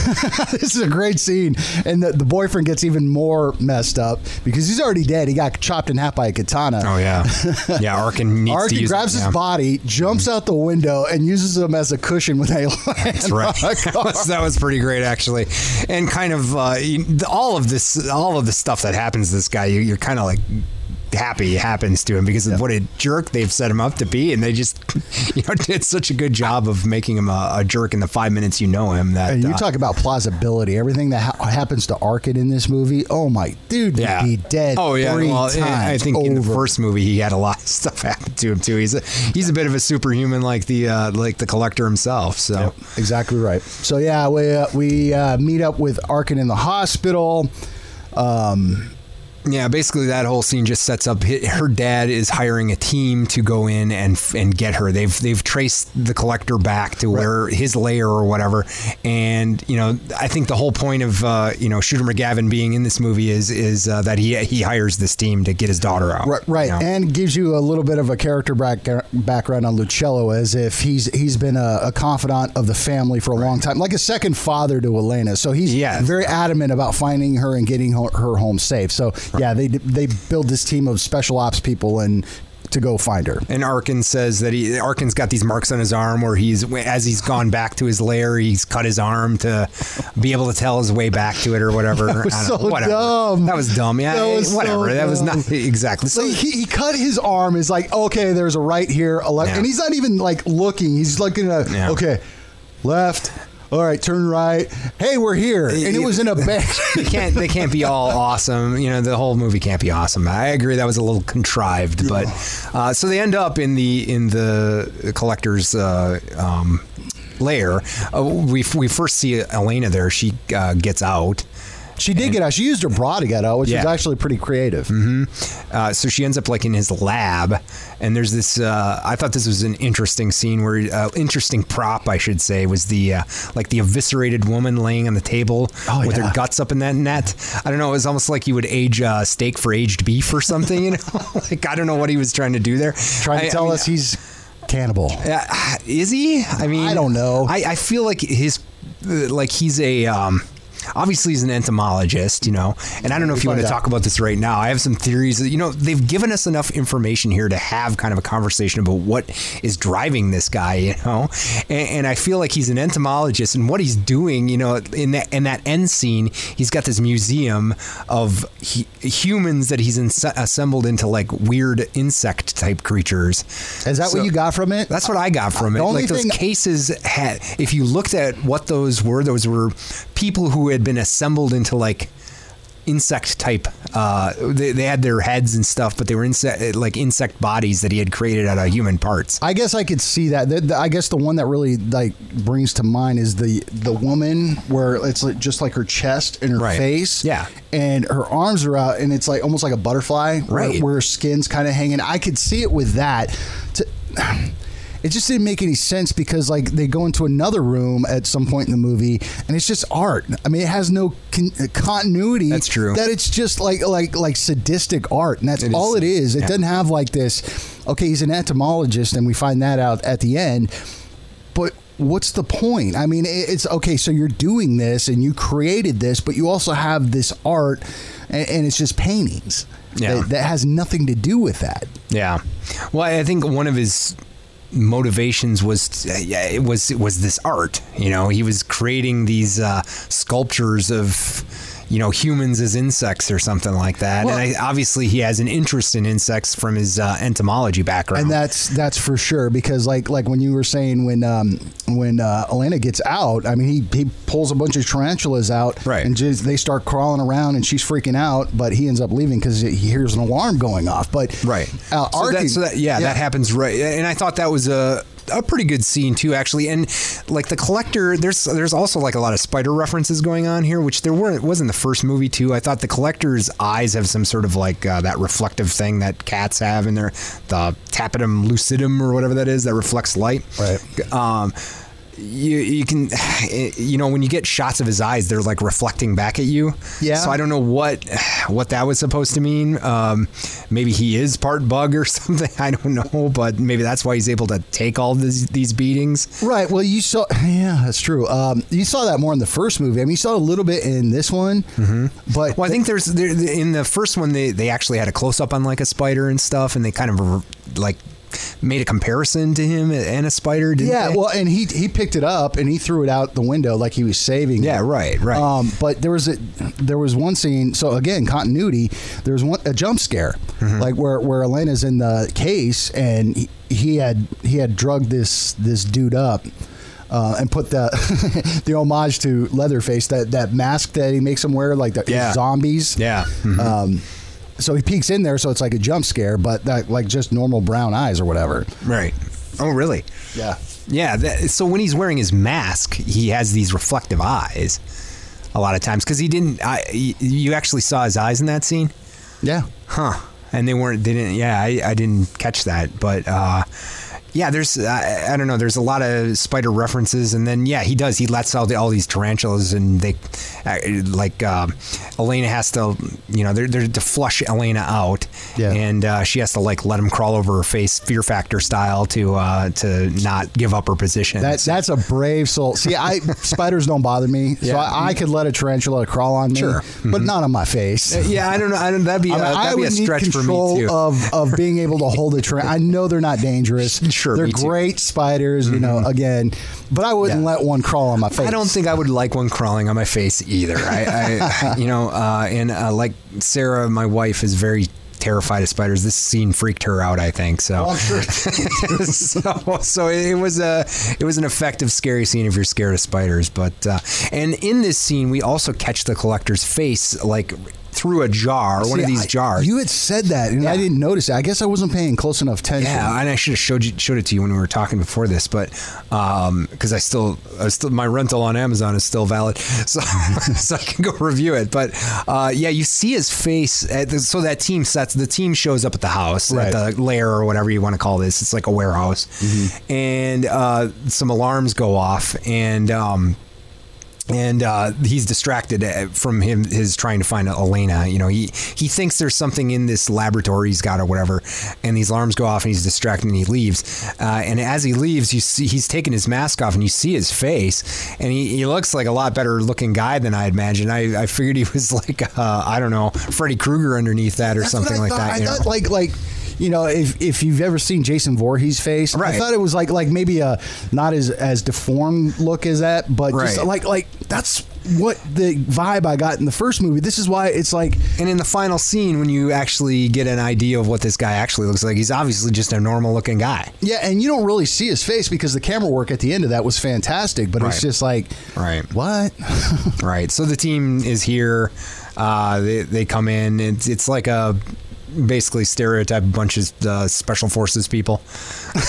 Speaker 3: <laughs> this is a great scene, and the, the boyfriend gets even more messed up because he's already dead. He got chopped in half by a katana.
Speaker 4: Oh yeah, <laughs> yeah. Arkin needs to
Speaker 3: Arkin grabs his body, jumps out the window, and uses him as a cushion when they land <laughs>
Speaker 4: That's right. that, was, that was pretty great, actually, and kind of uh, all of this, all of the stuff that happens to this guy, you, you're kind of like happy happens to him because of what a jerk they've set him up to be, and they just <laughs> you know did such a good job of making him a, a jerk in the five minutes you know him. That
Speaker 3: And you
Speaker 4: uh,
Speaker 3: talk about plausibility. Everything that ha- happens to Arkin in this movie, oh my dude,
Speaker 4: yeah.
Speaker 3: be dead.
Speaker 4: Oh yeah.
Speaker 3: three
Speaker 4: well,
Speaker 3: times
Speaker 4: I think in the first movie he had a lot of <laughs> stuff happen to him too. He's a he's a bit of a superhuman like the uh, like the collector himself. So
Speaker 3: Exactly right. So yeah, we uh, we uh, meet up with Arkin in the hospital. Um,
Speaker 4: Yeah, basically that whole scene just sets up her dad is hiring a team to go in and and get her. They've they've traced the collector back to where his lair or whatever. And you know, I think the whole point of uh, you know Shooter McGavin being in this movie is is uh, that he he hires this team to get his daughter out.
Speaker 3: right, right,
Speaker 4: you know?
Speaker 3: and gives you a little bit of a character back, background on Lucello, as if he's he's been a, a confidant of the family for a long time, like a second father to Elena. So he's
Speaker 4: Yes.
Speaker 3: very adamant about finding her and getting her, her home safe. So yeah, they they build this team of special ops people and to go find her.
Speaker 4: And Arkin says that he Arkin's got these marks on his arm where he's as he's gone back to his lair, he's cut his arm to be able to tell his way back to it or whatever.
Speaker 3: That was so
Speaker 4: know, whatever.
Speaker 3: dumb.
Speaker 4: That was dumb. Yeah,
Speaker 3: That was eh, so
Speaker 4: whatever. that was not exactly.
Speaker 3: So he, he cut his arm. Is like okay, there's a right here, a left,
Speaker 4: Yeah.
Speaker 3: and he's not even like looking. He's looking at
Speaker 4: Yeah.
Speaker 3: okay, left. All right, turn right. Hey, we're here, and it was in a bed. <laughs>
Speaker 4: they can't they can't be all awesome. You know, the whole movie can't be awesome. I agree that was a little contrived, but uh, so they end up in the in the collector's uh, um, lair. Uh, we we first see Elena there. She uh, gets out.
Speaker 3: She did get out. She used her bra to get out, which
Speaker 4: Yeah.
Speaker 3: was actually pretty creative.
Speaker 4: Uh, so she ends up like in his lab, and there's this. Uh, I thought this was an interesting scene where, uh, interesting prop, I should say, was the uh, like the eviscerated woman laying on the table
Speaker 3: Oh,
Speaker 4: with
Speaker 3: yeah.
Speaker 4: her guts up in that net. I don't know. It was almost like you would age uh, steak for aged beef or something. You know, <laughs> like I don't know what he was trying to do there.
Speaker 3: Trying to
Speaker 4: I- I
Speaker 3: tell
Speaker 4: mean,
Speaker 3: us he's cannibal.
Speaker 4: uh, is he? I mean,
Speaker 3: I don't know.
Speaker 4: I, I feel like his, uh, like he's a. Um, Obviously, he's an entomologist, you know, and I don't know if you want to talk about this right now. I have some theories. That, you know, they've given us enough information here to have kind of a conversation about what is driving this guy, you know, and, and I feel like he's an entomologist, and what he's doing, you know, in that in that end scene, he's got this museum of he, humans that he's inse- assembled into like weird insect type creatures.
Speaker 3: Is that
Speaker 4: So-
Speaker 3: what you got from it?
Speaker 4: That's what I got from it.
Speaker 3: only
Speaker 4: Like those cases had, if you looked at what those were, those were people who had been assembled into like insect type. Uh, they, they had their heads and stuff, but they were insect like insect bodies that he had created out of human parts.
Speaker 3: I guess I could see that. The, the- I guess the one that really like brings to mind is the the woman where it's like, just like her chest and her
Speaker 4: Right.
Speaker 3: face,
Speaker 4: Yeah.
Speaker 3: and her arms are out, and it's like almost like a butterfly, where-
Speaker 4: Right.
Speaker 3: Where, her skin's kind of hanging. I could see it with that. To, it just didn't make any sense because like they go into another room at some point in the movie, and it's just art. I mean, it has no con- uh, continuity.
Speaker 4: That's true.
Speaker 3: That it's just like like like sadistic art, and that's
Speaker 4: It is.
Speaker 3: all it is. It
Speaker 4: Yeah.
Speaker 3: doesn't have like this. Okay, he's an entomologist, and we find that out at the end. But what's the point? I mean, it's okay. So you're doing this and you created this, but you also have this art, and, and it's just paintings.
Speaker 4: Yeah.
Speaker 3: That, that has nothing to do with that.
Speaker 4: Yeah. Well, I think one of his motivations was it was it was this art. You know, he was creating these uh, sculptures of you know humans as insects or something like that.
Speaker 3: Well-
Speaker 4: and I, obviously, he has an interest in insects from his uh, entomology background.
Speaker 3: And that's that's for sure because like like when you were saying when um, when uh, Elena gets out, I mean he he pulls a bunch of tarantulas out,
Speaker 4: Right.
Speaker 3: And just, they start crawling around, and she's freaking out, but he ends up leaving because he hears an alarm going off. But
Speaker 4: Right.
Speaker 3: uh,
Speaker 4: so, that, so that yeah, that happens right. And I thought that was a a pretty good scene too, actually. And like the collector, there's there's also like a lot of spider references going on here, which there weren't was in the first movie too. I thought the collector's eyes have some sort of like uh, that reflective thing that cats have in their the tapetum lucidum or whatever that is that reflects light.
Speaker 3: Right.
Speaker 4: Um, you you can <sighs> you know when you get shots of his eyes they're like reflecting back at you
Speaker 3: Yeah.
Speaker 4: so i don't know what <sighs> what that was supposed to mean um maybe he is part bug or <laughs> something i don't know but maybe that's why he's able to take all these these beatings
Speaker 3: Right. Well, you saw. <sighs> Yeah, that's true. Um, you saw that more in the first movie. I mean, you saw a little bit in this one, mm-hmm. but
Speaker 4: well i think there's there, in the first one they they actually had a close-up on like a spider and stuff and they kind of like made a comparison to him and a spider didn't
Speaker 3: yeah.
Speaker 4: they?
Speaker 3: Well, and he he picked it up and he threw it out the window like he was saving.
Speaker 4: yeah
Speaker 3: it.
Speaker 4: right right
Speaker 3: Um, but there was a there was one scene. So again, continuity. There was one a jump scare,
Speaker 4: Mm-hmm.
Speaker 3: like where where Elena's in the case and he, he had he had drugged this this dude up. Uh, and put the <laughs> the homage to Leatherface that that mask that he makes him wear like the
Speaker 4: Yeah.
Speaker 3: zombies
Speaker 4: yeah Mhm.
Speaker 3: um, so he peeks in there, so it's like a jump scare, but that like just normal brown eyes or whatever.
Speaker 4: right oh really
Speaker 3: Yeah,
Speaker 4: Yeah. That, so when he's wearing his mask, he has these reflective eyes a lot of times because he didn't. I, you actually saw his eyes in that scene,
Speaker 3: yeah.
Speaker 4: huh? And they weren't. They didn't. Yeah, I, I didn't catch that, but. uh yeah, there's I, I don't know. There's a lot of spider references, and then yeah, he does. He lets out all these tarantulas, and they uh, like um, Elena has to, you know, they're, they're to flush Elena out,
Speaker 3: Yeah.
Speaker 4: and uh, she has to like let him crawl over her face, Fear Factor style, to uh, to not give up her position.
Speaker 3: That that's a brave soul. See, I <laughs> spiders don't bother me, so I, I could let a tarantula crawl on me,
Speaker 4: Sure.
Speaker 3: but not on my face.
Speaker 4: Yeah, I don't know. I don't, that'd be,
Speaker 3: I, mean,
Speaker 4: uh, that'd be a
Speaker 3: would need
Speaker 4: stretch for me too.
Speaker 3: of of being able to hold a tarantula. I know they're not dangerous. <laughs>
Speaker 4: Sure,
Speaker 3: they're
Speaker 4: too. Mm-hmm.
Speaker 3: great spiders. You know, again, but I wouldn't
Speaker 4: Yeah.
Speaker 3: let one crawl on my face.
Speaker 4: I don't think I would like one crawling on my face either. I, I <laughs> you know, uh, and uh, like Sarah, my wife, is very terrified of spiders. This scene freaked her out. I think so.
Speaker 3: Oh, sure. <laughs>
Speaker 4: so, so it was a it was an effective scary scene if you're scared of spiders. But uh, and in this scene, we also catch the collector's face like through a jar, or one of these
Speaker 3: I-
Speaker 4: jars.
Speaker 3: You had said that, and I didn't notice it. I guess I wasn't paying close enough attention.
Speaker 4: Yeah, and I should have showed you showed it to you when we were talking before this, but because I still, I still my rental on Amazon is still valid, <laughs> so <laughs> so I can go review it. But uh, yeah, you see his face. At the, so that team sets the team shows up at the house,
Speaker 3: Right.
Speaker 4: at the lair or whatever you want to call this. It's like a warehouse, and uh, some alarms go off, and. Um, and uh, he's distracted uh, from him his trying to find Elena. You know, he he thinks there's something in this laboratory he's got or whatever, and these alarms go off and he's distracted and he leaves. Uh, and as he leaves, you see he's taking his mask off and you see his face, and he, he looks like a lot better looking guy than I imagined. I, I figured he was <laughs> like uh, I don't know Freddy Krueger underneath that or
Speaker 3: That's
Speaker 4: something like
Speaker 3: thought.
Speaker 4: that.
Speaker 3: I
Speaker 4: you know?
Speaker 3: thought like like you know if if you've ever seen Jason Voorhees' face, I thought it was like like maybe a not as as deformed look as that, but just like like that's what the vibe I got in the first movie. This is why it's like
Speaker 4: And in the final scene, when you actually get an idea of what this guy actually looks like, he's obviously just a normal looking guy.
Speaker 3: yeah, and you don't really see his face because the camera work at the end of that was fantastic, but it's just like
Speaker 4: Right.
Speaker 3: what? <laughs>
Speaker 4: Right. So the team is here. Uh, they, they come in. It's, it's like a basically stereotype bunch of uh, special forces people.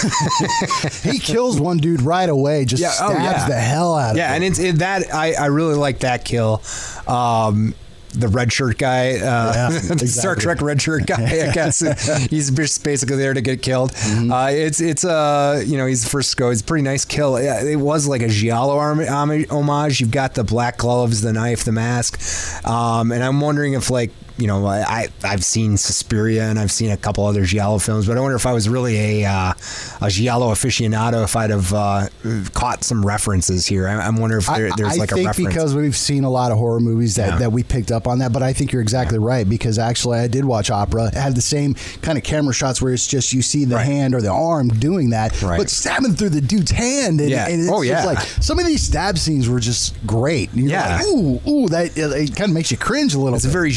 Speaker 4: <laughs>
Speaker 3: he kills one dude right away, just
Speaker 4: Yeah, oh,
Speaker 3: stabs
Speaker 4: yeah.
Speaker 3: the hell out of
Speaker 4: Yeah,
Speaker 3: him.
Speaker 4: and it's it, that I, I really like that kill. Um, the red shirt guy, uh,
Speaker 3: Yeah, <laughs>
Speaker 4: the Star. Trek red shirt guy. I <laughs> guess he's just basically there to get killed.
Speaker 3: Mm-hmm.
Speaker 4: Uh, it's it's uh you know he's the first go. It's a pretty nice kill. It was like a giallo homage. You've got the black gloves, the knife, the mask, um, and I'm wondering if like you know, I I've seen Suspiria and I've seen a couple other giallo films, but I wonder if I was really a uh, a giallo aficionado, if I'd have uh, caught some references here. I, I'm wondering if there, there's
Speaker 3: I,
Speaker 4: like
Speaker 3: I
Speaker 4: a
Speaker 3: think
Speaker 4: reference.
Speaker 3: because we've seen a lot of horror movies that,
Speaker 4: Yeah.
Speaker 3: that we picked up on that, but I think you're exactly right because actually I did watch Opera. It had the same kind of camera shots where it's just you see the
Speaker 4: Right.
Speaker 3: hand or the arm doing that,
Speaker 4: Right.
Speaker 3: but stabbing through the dude's hand. And,
Speaker 4: Yeah.
Speaker 3: and it's
Speaker 4: Oh, yeah.
Speaker 3: like some of these stab scenes were just great. You're
Speaker 4: Yeah.
Speaker 3: like, ooh, ooh, that it kind of makes you cringe a little
Speaker 4: It's a
Speaker 3: bit.
Speaker 4: very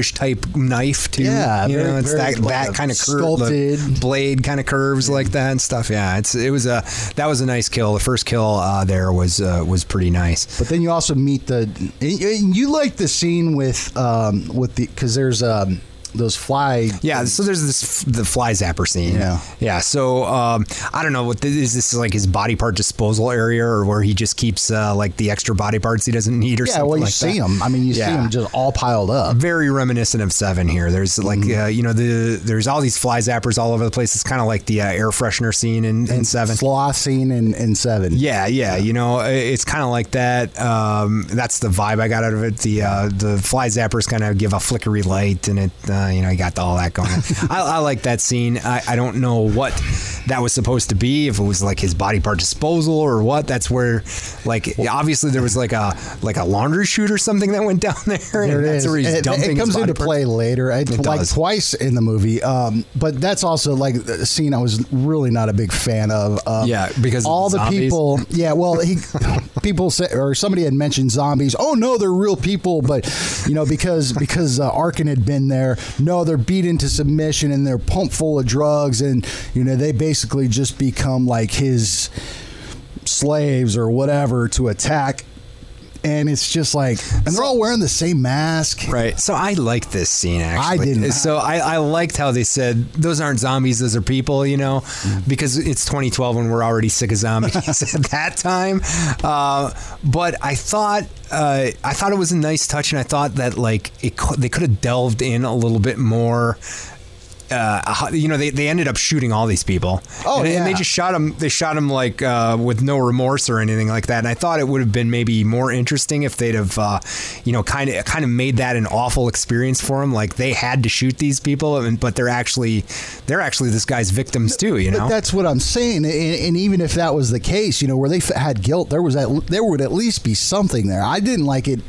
Speaker 4: giallo-ish type knife too.
Speaker 3: Yeah,
Speaker 4: you
Speaker 3: very-
Speaker 4: know, it's that that kind of curved blade kind of curves like that and stuff. Yeah, it's it was a that was a nice kill. The first kill uh, there was uh, was pretty nice.
Speaker 3: But then you also meet the. You like the scene with um with the because there's um those fly.
Speaker 4: Yeah, so there's this the fly zapper scene.
Speaker 3: Yeah.
Speaker 4: yeah. So um, I don't know what this, is. This like his body part disposal area, or where he just keeps uh, like the extra body parts he doesn't need, or
Speaker 3: Yeah,
Speaker 4: something
Speaker 3: well, you
Speaker 4: like
Speaker 3: see
Speaker 4: that.
Speaker 3: them. I mean, you see
Speaker 4: Yeah.
Speaker 3: them just all piled up.
Speaker 4: very reminiscent of Seven here. There's like
Speaker 3: Mm-hmm.
Speaker 4: uh, you know the there's all these fly zappers all over the place. It's kind of like the uh, air freshener scene in, in Seven.
Speaker 3: Sloth scene in, in seven.
Speaker 4: Yeah, yeah, you know, it's kind of like that. Um, that's the vibe I got out of it. The uh, the fly zappers kind of give a flickery light, and it, uh, you know, you got all that going. on. <laughs> I, I like that scene. I, I don't know what that was supposed to be. If it was like his body part disposal or what. That's where, like, obviously there was like a like a laundry chute or something that went <laughs> down there,
Speaker 3: There
Speaker 4: and
Speaker 3: it
Speaker 4: that's
Speaker 3: is.
Speaker 4: where he's
Speaker 3: It,
Speaker 4: dumping.
Speaker 3: it comes
Speaker 4: his body
Speaker 3: into
Speaker 4: parts.
Speaker 3: play later,
Speaker 4: It
Speaker 3: like
Speaker 4: does.
Speaker 3: twice in the movie. Um, but that's also like a scene I was really not a big fan of. Um,
Speaker 4: Yeah, because
Speaker 3: all
Speaker 4: the
Speaker 3: people. Yeah, well, he <laughs> people say or somebody had mentioned zombies. Oh no, they're real people, but you know because because uh, Arkin had been there. No, they're beat into submission and they're pumped full of drugs, and you know they basically just become like his slaves or whatever to attack. And it's just like, and they're all wearing the same mask.
Speaker 4: Right. So I liked this scene actually.
Speaker 3: I didn't.
Speaker 4: So I, I liked how they said those aren't zombies, those are people, you know,
Speaker 3: Mm-hmm.
Speaker 4: because it's 2012 and we're already sick of zombies <laughs> <laughs> at that time. Uh, but I thought uh, I thought it was a nice touch, and I thought that like it they could have delved in a little bit more. Uh, you know, they, they ended up shooting all these people.
Speaker 3: Oh,
Speaker 4: and, and they just shot them. They shot them like uh, with no remorse or anything like that. And I thought it would have been maybe more interesting if they'd have, uh, you know, kind of kind of made that an awful experience for them. Like they had to shoot these people, and, but they're actually they're actually this guy's victims too. You
Speaker 3: But
Speaker 4: know,
Speaker 3: that's what I'm saying, and, and even if that was the case, you know, where they f- had guilt, there was at, there would at least be something there. I didn't like it.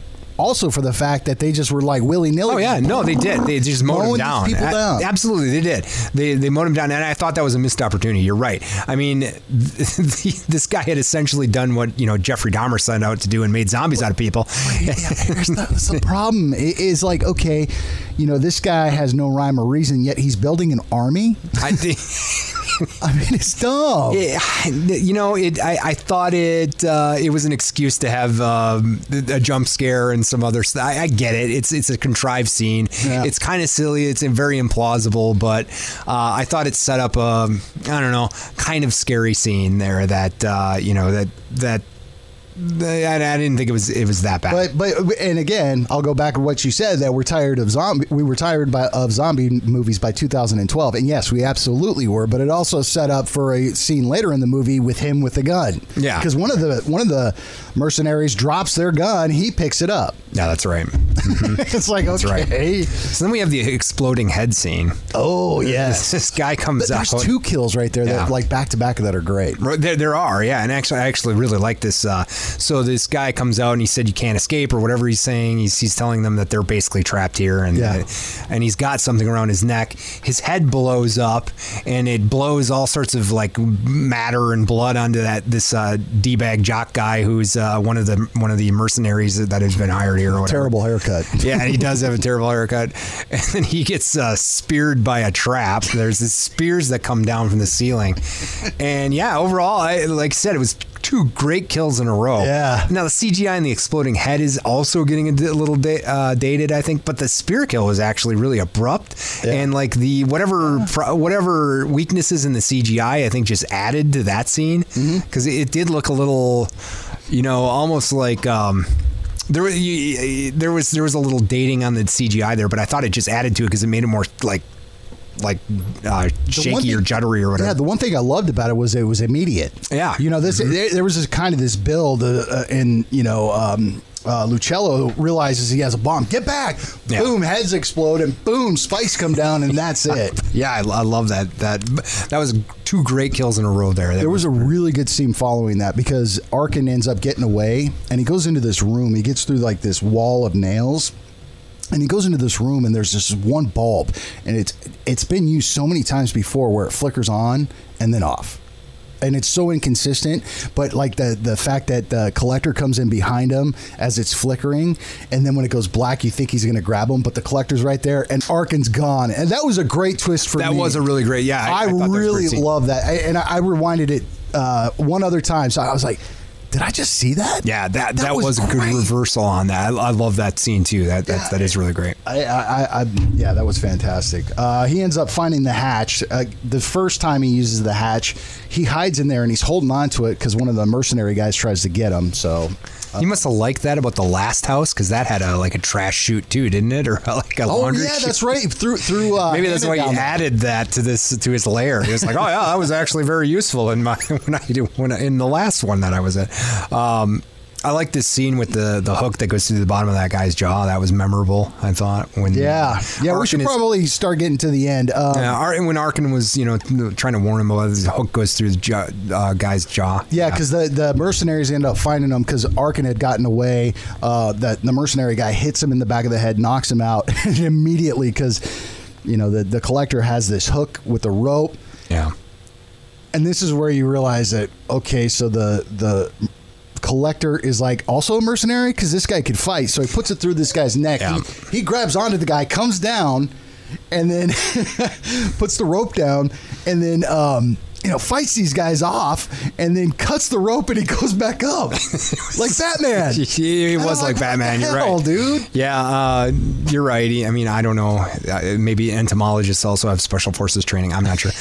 Speaker 3: Also, for the fact that they just were like willy nilly.
Speaker 4: Oh yeah, no, they did. They just mowed
Speaker 3: Mowing these
Speaker 4: down.
Speaker 3: people down.
Speaker 4: Absolutely, they did. They they mowed him down, and I thought that was a missed opportunity. You're right. I mean, <laughs> this guy had essentially done what you know Jeffrey Dahmer set out to do and made zombies out of people.
Speaker 3: Yeah, here's the, the problem. It is like, okay, you know, this guy has no rhyme or reason, yet he's building an army.
Speaker 4: I <laughs> think.
Speaker 3: I mean, it's dumb.
Speaker 4: Yeah, you know, it. I, I thought it. Uh, it was an excuse to have um, a jump scare and some other stuff. I, I get it. It's it's a contrived scene.
Speaker 3: Yeah.
Speaker 4: It's kind of silly. It's very implausible, but uh, I thought it set up a I don't know kind of scary scene there. That uh, you know that that. I, I didn't think it was it was that bad.
Speaker 3: But but and again, I'll go back to what you said that we're tired of zombie. We were tired by, of zombie movies by 2012, and yes, we absolutely were. But it also set up for a scene later in the movie with him with the gun.
Speaker 4: Yeah.
Speaker 3: because one of the one of the mercenaries drops their gun, he picks it up.
Speaker 4: yeah, that's right. <laughs>
Speaker 3: it's like okay,
Speaker 4: right. So then we have the exploding head scene.
Speaker 3: oh yes. <laughs>
Speaker 4: This guy comes
Speaker 3: There's
Speaker 4: out.
Speaker 3: two kills right there
Speaker 4: Yeah.
Speaker 3: that like back to back that are great.
Speaker 4: There, there are, yeah, and actually, I actually really like this. Uh, so this guy comes out and he said you can't escape or whatever he's saying. He's, he's telling them that they're basically trapped here, and
Speaker 3: Yeah.
Speaker 4: uh, and he's got something around his neck. His head blows up, and it blows all sorts of like matter and blood onto that this uh, d bag jock guy who's uh, one of the one of the mercenaries that has been hired here. Or whatever.
Speaker 3: Terrible haircut. <laughs>
Speaker 4: Yeah, he does have a terrible haircut. <laughs> And then he gets uh, speared by a trap. There's these spears that come down from the ceiling. And yeah, overall, I, like I said, it was two great kills in a row.
Speaker 3: Yeah.
Speaker 4: Now, the CGI and the exploding head is also getting a little da- uh, dated, I think, but the spear kill was actually really abrupt.
Speaker 3: Yeah.
Speaker 4: And like the whatever pro- whatever weaknesses in the CGI, I think just added to that scene
Speaker 3: Mm-hmm.
Speaker 4: because it, it did look a little, you know, almost like. Um, there you, there was there was a little dating on the CGI there, but I thought it just added to it because it made it more like like uh, shaky
Speaker 3: thing-
Speaker 4: or juddery or whatever.
Speaker 3: Yeah, the one thing I loved about it was it was immediate.
Speaker 4: Yeah.
Speaker 3: you know this. There, there was this kind of this build, uh, uh, and you know. Um, uh, Lucello realizes he has a bomb. Get back!
Speaker 4: Yeah.
Speaker 3: Boom! Heads explode, and boom! Spikes come down, and that's <laughs> it.
Speaker 4: yeah, I, I love that. That that was two great kills in a row there. That
Speaker 3: There was a really good scene following that because Arkin ends up getting away and he goes into this room. He gets through like this wall of nails. And he goes into this room and there's this one bulb and it's it's been used so many times before where it flickers on and then off. And it's so inconsistent, but like the the fact that the collector comes in behind him as it's flickering, and then when it goes black, you think he's going to grab him, but the collector's right there, and Arkin's gone, and that was a great twist for me.
Speaker 4: That
Speaker 3: me.
Speaker 4: was a really great- yeah, I-
Speaker 3: I,
Speaker 4: I
Speaker 3: really love that, I, and I, I rewinded it uh, one other time, so I was like, "Did I just see that?"
Speaker 4: yeah, that that, was, a good reversal on that. I, I love that scene too. That that,
Speaker 3: Yeah.
Speaker 4: that is really great.
Speaker 3: I, I, I, yeah, that was fantastic. Uh, he ends up finding the hatch. Uh, the first time he uses the hatch, he hides in there and he's holding on to it because one of the mercenary guys tries to get him. So,
Speaker 4: You must have liked that about the last house because that had a like a trash chute too, didn't it? <laughs> Or like a
Speaker 3: oh yeah,
Speaker 4: chute?
Speaker 3: that's right. Through through uh,
Speaker 4: Maybe that's why he added that to this to his lair. He was like, "Oh yeah, that was actually very useful in my <laughs> when I do when I, in the last one that I was in." Um, I like this scene with the the hook that goes through the bottom of that guy's jaw. That was memorable. I thought when
Speaker 3: Yeah, yeah. we should
Speaker 4: is-
Speaker 3: probably start getting to the end. Um,
Speaker 4: Yeah, Ar- when Arkin was, you know, trying to warn him about this hook goes through the jaw, uh, guy's jaw.
Speaker 3: Yeah, because the, the mercenaries end up finding him because Arkin had gotten away. Uh, that the mercenary guy hits him in the back of the head, knocks him out <laughs> immediately because you know the the collector has this hook with a rope,
Speaker 4: yeah,
Speaker 3: and this is where you realize that okay, so the the collector is like also a mercenary because this guy could fight, so he puts it through this guy's neck.
Speaker 4: Yeah.
Speaker 3: He, he grabs onto the guy, comes down, and then <laughs> puts the rope down, and then. Um, you know, fights these guys off and then cuts the rope and he <laughs> goes back up <laughs> like Batman.
Speaker 4: he was
Speaker 3: I'm
Speaker 4: like Batman. You're
Speaker 3: hell,
Speaker 4: right,
Speaker 3: dude.
Speaker 4: Yeah, uh, you're right. I mean, I don't know. Uh, Maybe entomologists also have special forces training. I'm not sure.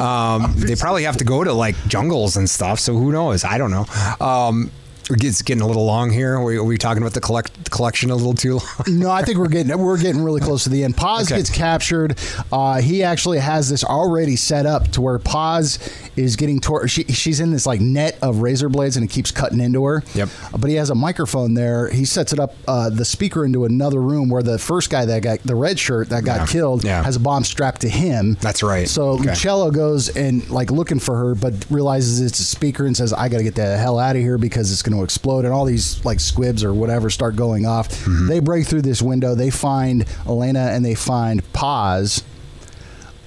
Speaker 4: Um, they probably have to go to like jungles and stuff. So who knows? I don't know. Um, it's getting a little long here. Are we, are we talking about the collect collection a little too long? <laughs>
Speaker 3: No, I think we're getting we're getting really close to the end. Paz
Speaker 4: Okay.
Speaker 3: gets captured. Uh, he actually has this already set up to where Paz is getting toward. She, she's in this like net of razor blades, and it keeps cutting into her.
Speaker 4: Yep.
Speaker 3: But he has a microphone there. He sets it up uh, the speaker into another room where the first guy that got the red shirt that got
Speaker 4: Yeah.
Speaker 3: killed
Speaker 4: Yeah.
Speaker 3: has a bomb strapped to him.
Speaker 4: That's right.
Speaker 3: So
Speaker 4: Okay.
Speaker 3: Lucello goes and like looking for her, but realizes it's a speaker and says, "I got to get the hell out of here because it's going to explode." And all these like squibs or whatever start going off.
Speaker 4: Mm-hmm.
Speaker 3: They break through this window. They find Elena and they find Paz.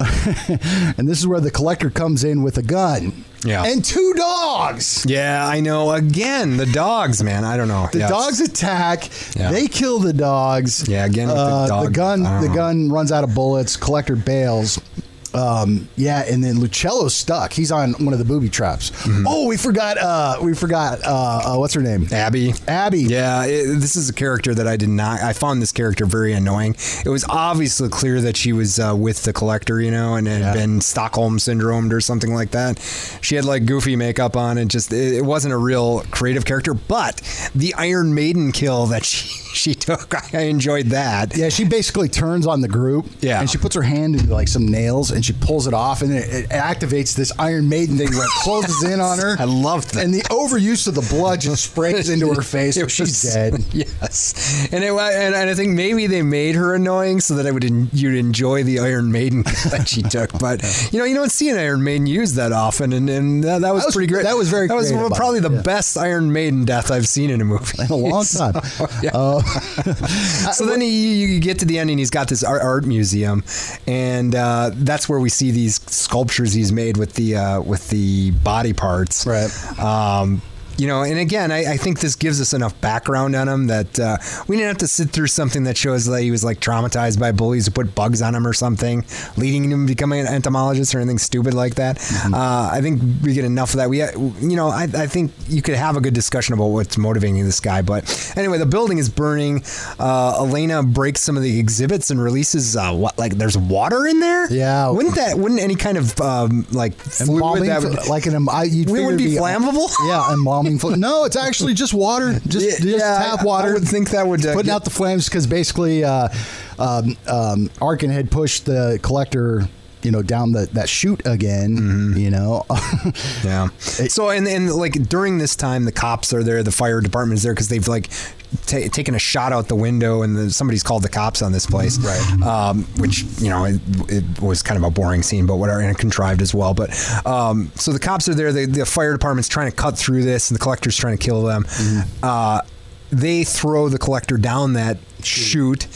Speaker 3: <laughs> and this is where the collector comes in with a gun.
Speaker 4: Yeah.
Speaker 3: And two dogs.
Speaker 4: Yeah, I know. Again, the dogs, man. I don't know.
Speaker 3: The
Speaker 4: Yeah,
Speaker 3: dogs attack.
Speaker 4: Yeah.
Speaker 3: They kill the dogs.
Speaker 4: Yeah, again with the
Speaker 3: Uh,
Speaker 4: dog-
Speaker 3: gun. The
Speaker 4: know.
Speaker 3: gun runs out of bullets. Collector bails. Um, yeah, and then Lucello's stuck. He's on one of the booby traps.
Speaker 4: Mm-hmm.
Speaker 3: Oh, we forgot. Uh, we forgot. Uh, uh, what's her name?
Speaker 4: Abby.
Speaker 3: Abby.
Speaker 4: Yeah, it, this is a character that I did not. I found this character very annoying. It was obviously clear that she was uh, with the collector, you know, and had
Speaker 3: Yeah.
Speaker 4: been Stockholm syndromed or something like that. She had like goofy makeup on, and just it, it wasn't a real creative character. But the Iron Maiden kill that <laughs> she she took, I enjoyed that.
Speaker 3: Yeah, she basically turns on the group.
Speaker 4: Yeah.
Speaker 3: and she puts her hand into like some nails and she pulls it off, and it, it activates this Iron Maiden thing where it closes in on her. <laughs>
Speaker 4: I loved that.
Speaker 3: And the overuse of the blood just sprays into her face. <laughs>
Speaker 4: It
Speaker 3: so she's dead. <laughs>
Speaker 4: Yes, and it and, and I think maybe they made her annoying so that I would en- you'd enjoy the Iron Maiden that she took. But you know, you don't see an Iron Maiden used that often, and, and that, that was
Speaker 3: That was-
Speaker 4: pretty great.
Speaker 3: that was very
Speaker 4: That was
Speaker 3: by
Speaker 4: probably
Speaker 3: them,
Speaker 4: the
Speaker 3: yeah.
Speaker 4: best Iron Maiden death I've seen in a movie
Speaker 3: In a long time.
Speaker 4: So, yeah. so then he, you get to the end, and he's got this art, art museum, and uh, that's where we see these sculptures he's made with the uh, with the body parts.
Speaker 3: Right.
Speaker 4: Um, you know, and again, I, I think this gives us enough background on him that uh, we didn't have to sit through something that shows that he was like traumatized by bullies who put bugs on him or something, leading him to becoming an entomologist or anything stupid like that.
Speaker 3: Mm-hmm.
Speaker 4: Uh, I think we get enough of that. We, uh, you know, I, I think you could have a good discussion about what's motivating this guy. But anyway, the building is burning. Uh, Elena breaks some of the exhibits and releases uh, what, like there's water in there.
Speaker 3: Yeah.
Speaker 4: wouldn't that? Wouldn't any kind of um, like fluid that would,
Speaker 3: like an I, you'd
Speaker 4: it would
Speaker 3: it'd
Speaker 4: be flammable?
Speaker 3: Yeah, embalming. Fl- no, it's actually just water. Just,
Speaker 4: Yeah,
Speaker 3: just tap water.
Speaker 4: I would think that would, uh,
Speaker 3: putting out the flames because basically, uh, um, um, Arkin had pushed the collector you know, down the that chute again.
Speaker 4: Mm-hmm.
Speaker 3: You know, <laughs>
Speaker 4: Yeah. So and and like during this time, the cops are there, the fire department is there because they've like ta taken a shot out the window, and the, somebody's called the cops on this place,
Speaker 3: Right.
Speaker 4: Um, which you know it, it was kind of a boring scene, but whatever, and contrived as well. But um, so the cops are there. The, the fire department's trying to cut through this, and the collector's trying to kill them. Uh, they throw the collector down that chute.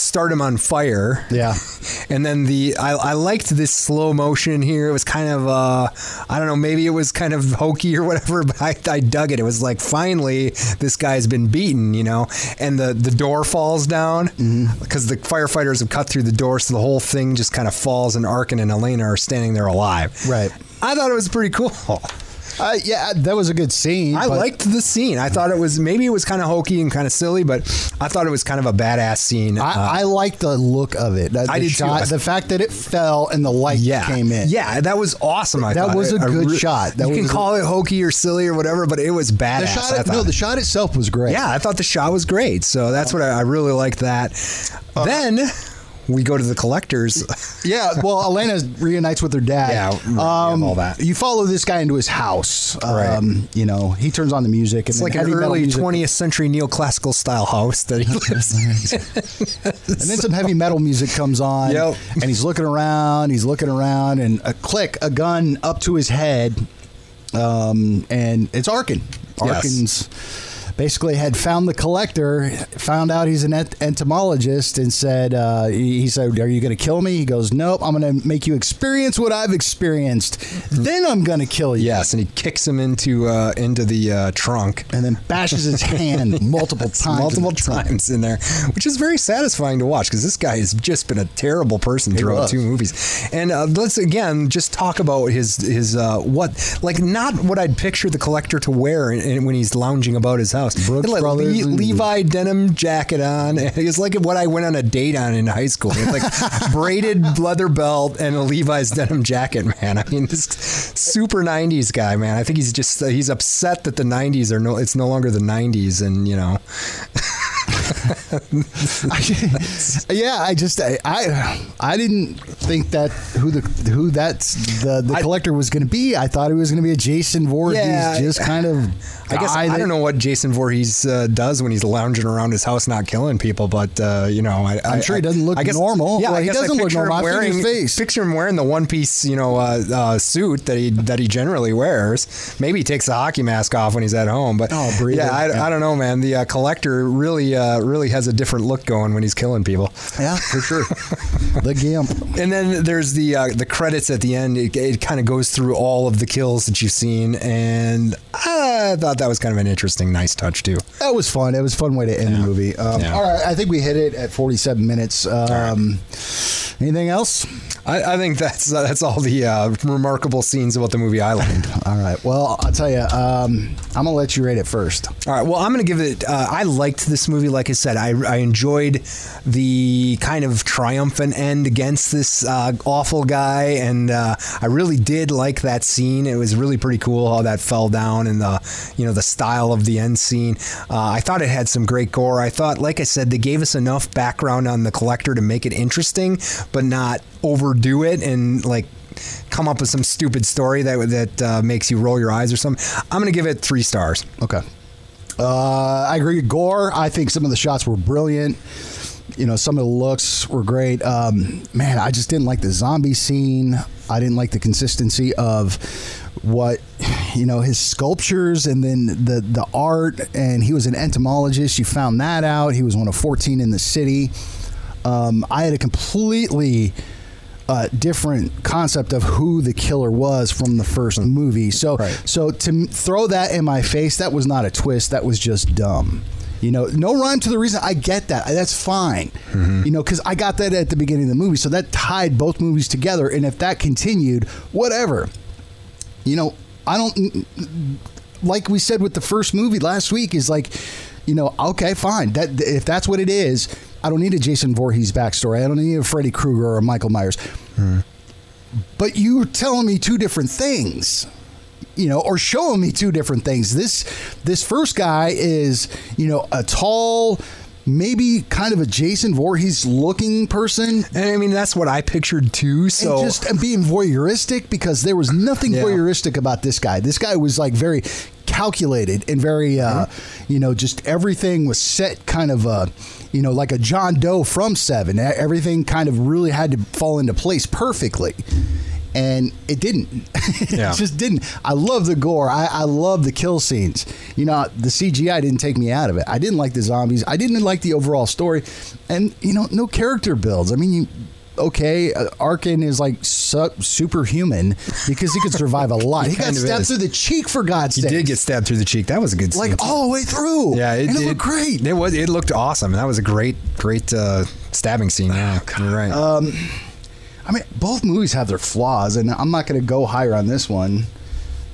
Speaker 4: Start him on fire.
Speaker 3: Yeah. <laughs>
Speaker 4: And then the I, I liked this slow motion here. It was kind of uh I don't know, maybe it was kind of hokey or whatever, <laughs> but I, I dug it. It was like finally this guy's been beaten, you know. And the the door falls down because the firefighters have cut through the door, so the whole thing just kind of falls, and Arkin and Elena are standing there alive.
Speaker 3: Right.
Speaker 4: I thought it was pretty cool. <laughs>
Speaker 3: uh, yeah, that was a good scene.
Speaker 4: I
Speaker 3: but-
Speaker 4: liked the scene. I thought it was maybe it was kind of hokey and kind of silly, but I thought it was kind of a badass scene. Uh,
Speaker 3: I, I like the look of it. The,
Speaker 4: I
Speaker 3: the
Speaker 4: did too.
Speaker 3: shot,
Speaker 4: I-
Speaker 3: The fact that it fell and the light
Speaker 4: yeah,
Speaker 3: came in.
Speaker 4: Yeah, that was awesome. I
Speaker 3: That
Speaker 4: thought.
Speaker 3: was a good
Speaker 4: re-
Speaker 3: shot. That
Speaker 4: you can
Speaker 3: was a-
Speaker 4: call it hokey or silly or whatever, but it was badass.
Speaker 3: The
Speaker 4: I
Speaker 3: shot, no, the shot itself was great.
Speaker 4: yeah, I thought the shot was great. So that's what I, I really liked. That.
Speaker 3: Uh,
Speaker 4: then we go to the collectors. <laughs>
Speaker 3: Yeah, well, Elena reunites with her dad.
Speaker 4: Yeah, yeah, all that.
Speaker 3: You follow this guy into his house.
Speaker 4: Right.
Speaker 3: Um, you know, he turns on the music.
Speaker 4: It's like an early 20th century neoclassical style house that he lives in. <laughs>
Speaker 3: And then some heavy metal music comes on.
Speaker 4: Yep.
Speaker 3: And he's looking around. He's looking around, and a click, a gun up to his head. Um, and it's Arkin.
Speaker 4: Yes.
Speaker 3: Basically had found the collector, found out he's an ent- entomologist, and said, uh, he, he said, Are you going to kill me? He goes, Nope, I'm going to make you experience what I've experienced. then I'm going to kill you.
Speaker 4: Yes, and he kicks him into uh, into the uh, trunk.
Speaker 3: And then bashes his hand <laughs> multiple times. in
Speaker 4: multiple
Speaker 3: trunk.
Speaker 4: times in there, which is very satisfying to watch because this guy has just been a terrible person throughout
Speaker 3: was.
Speaker 4: two movies. And uh, let's again just talk about his his uh, what like not what I'd picture the collector to wear in, in- when he's lounging about his house.
Speaker 3: Brooks
Speaker 4: had, like,
Speaker 3: and-
Speaker 4: Levi denim jacket on. <laughs> It's like what I went on a date on in high school. It's like <laughs> braided leather belt and a Levi's denim jacket. Man, I mean, this super '90s guy, man. I think he's just he's upset that the '90s are no. It's no longer the '90s, and you know. <laughs>
Speaker 3: yeah, I just I, I I didn't think that who the who that's the the
Speaker 4: I-
Speaker 3: collector was going to be. I thought he was going to be a Jason Voorhees,
Speaker 4: Yeah,
Speaker 3: just kind of.
Speaker 4: I guess
Speaker 3: guy
Speaker 4: I don't know what Jason Voorhees uh, does when he's lounging around his house, not killing people. But uh, you know, I,
Speaker 3: I'm
Speaker 4: I-
Speaker 3: sure he doesn't look
Speaker 4: I guess,
Speaker 3: normal.
Speaker 4: Yeah,
Speaker 3: Well,
Speaker 4: I
Speaker 3: he doesn't look
Speaker 4: picture him
Speaker 3: normal. His
Speaker 4: wearing
Speaker 3: face.
Speaker 4: picture him wearing the one piece, you know, uh, uh, suit that he that he generally wears. Maybe he takes the hockey mask off when he's at home. But
Speaker 3: Oh, breathing.
Speaker 4: yeah, I,
Speaker 3: Yeah.
Speaker 4: I don't know, man. The uh, collector really uh, really has a different look going when he's killing people.
Speaker 3: Yeah, for sure. <laughs> the gimp.
Speaker 4: And then there's the uh, the credits at the end. It, it kind of goes through all of the kills that you've seen, and I thought that was kind of an interesting, nice touch too.
Speaker 3: That was fun. It was a fun way to end the movie. Um,
Speaker 4: Yeah.
Speaker 3: All right, I think we hit it at 47 minutes. Um, Anything else?
Speaker 4: I, I think that's uh, that's all the uh, remarkable scenes about the movie I liked. <laughs>
Speaker 3: All right. Well, I'll tell you. Um, I'm gonna let you rate it first.
Speaker 4: All right. Well, I'm going to give it. Uh, I liked this movie. Like I said, I, I enjoyed the kind of triumphant end against this uh, awful guy, and uh, I really did like that scene. It was really pretty cool how that fell down and the you know the style of the end scene. Uh, I thought it had some great gore. I thought, like I said, they gave us enough background on the collector to make it interesting, but not overdo it and like come up with some stupid story that that uh, makes you roll your eyes or something. I'm to give it three stars.
Speaker 3: Okay. Uh, I agree. With gore. I think some of the shots were brilliant. You know, some of the looks were great. Um, man, I just didn't like the zombie scene. I didn't like the consistency of what you know his sculptures and then the the art. And he was an entomologist. You found that out. He was one of fourteen in the city. Um, I had a completely uh, different concept of who the killer was from the first movie. So,
Speaker 4: Right.
Speaker 3: so to throw that in my face, that was not a twist. That was just dumb. You know, no rhyme to the reason. I get that. That's fine. You know, because I got that at the beginning of the movie, so that tied both movies together. And if that continued, whatever. You know, I don't like we said with the first movie last week is like, you know, okay, fine. That if that's what it is, I don't need a Jason Voorhees backstory. I don't need a Freddy Krueger or a Michael Myers. But you're telling me two different things. You know, or showing me two different things. This this first guy is, you know, a tall maybe kind of a Jason Voorhees looking person.
Speaker 4: And I mean, that's what I pictured too. So
Speaker 3: and just and being voyeuristic because there was nothing
Speaker 4: Yeah.
Speaker 3: voyeuristic about this guy. This guy was like very calculated and very, uh,
Speaker 4: Mm-hmm.
Speaker 3: you know, just everything was set kind of, uh, you know, like a John Doe from Seven. Everything kind of really had to fall into place perfectly. And it didn't. <laughs>
Speaker 4: Yeah.
Speaker 3: it just didn't. I love the gore. I, I love the kill scenes. You know, the CGI didn't take me out of it. I didn't like the zombies. I didn't like the overall story. And, you know, no character builds. I mean, you okay, uh, Arkin is like su- superhuman because he could survive a <laughs> lot. he got stabbed
Speaker 4: is.
Speaker 3: through the cheek for God's sake.
Speaker 4: he did get stabbed through the cheek. That was a good scene.
Speaker 3: like all the way through.
Speaker 4: Yeah, it,
Speaker 3: and it,
Speaker 4: it
Speaker 3: looked great.
Speaker 4: It was. It looked awesome. And that was a great, great uh, stabbing scene. Yeah, <sighs> you're right.
Speaker 3: I mean, both movies have their flaws, and I'm not going to go higher on this one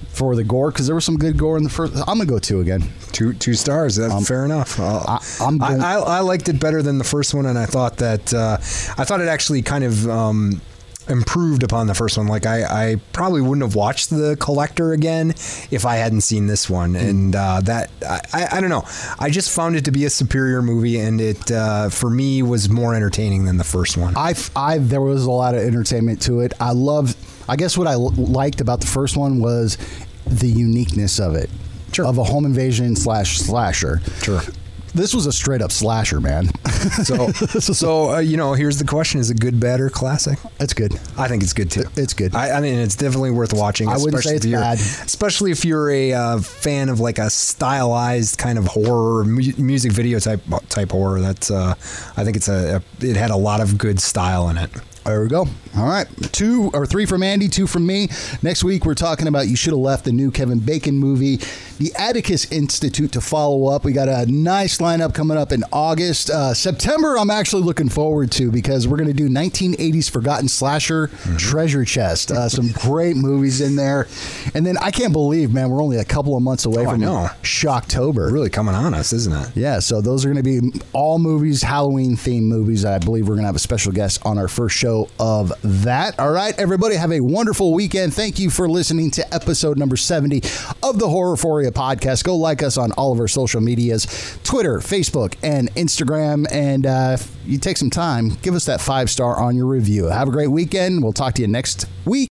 Speaker 3: for the gore because there was some good gore in the first. I'm gonna go two again.
Speaker 4: two two stars. That's fair enough. Uh,
Speaker 3: I- I'm
Speaker 4: I, I, I liked it better than the first one, and I thought that uh, I thought it actually kind of. Um, improved upon the first one like I, I probably wouldn't have watched the collector again if i hadn't seen this one and uh, that I, I, I don't know i just found it to be a superior movie and it uh, for me was more entertaining than the first one
Speaker 3: I, I, there was a lot of entertainment to it. I love. I guess what I l- liked about the first one was the uniqueness of it,
Speaker 4: Sure.
Speaker 3: of a home invasion slash slasher.
Speaker 4: Sure.
Speaker 3: This was a straight up slasher, man. <laughs>
Speaker 4: so so uh, you know here's the question is it good bad or classic
Speaker 3: It's good.
Speaker 4: I think it's good too.
Speaker 3: It's good.
Speaker 4: I, I mean, it's definitely worth watching.
Speaker 3: I wouldn't say
Speaker 4: especially
Speaker 3: it's
Speaker 4: if you're-
Speaker 3: bad.
Speaker 4: Especially if you're a uh, fan of like a stylized kind of horror, mu- music video type type horror. That's uh, I think it's a, a it had a lot of good style in it.
Speaker 3: There we go. All right. Two or three from Andy, two from me. Next week, we're talking about You Should Have Left, the new Kevin Bacon movie, the Atticus Institute to follow up. We got a nice lineup coming up in August. Uh, September, I'm actually looking forward to because we're going to do 1980s Forgotten Slasher Treasure Chest. Uh, some <laughs> great movies in there. And then I can't believe, man, we're only a couple of months away
Speaker 4: Oh,
Speaker 3: from. Shocktober.
Speaker 4: Really coming on us, isn't it?
Speaker 3: Yeah, so those are going to be all movies, Halloween themed movies. I believe we're going to have a special guest on our first show of that. All right, everybody, have a wonderful weekend. Thank you for listening to episode number 70 of the Horrorphoria podcast. Go like us on all of our social medias Twitter, Facebook, and Instagram. And uh, if you take some time, give us that five star on your review. Have a great weekend. We'll talk to you next week.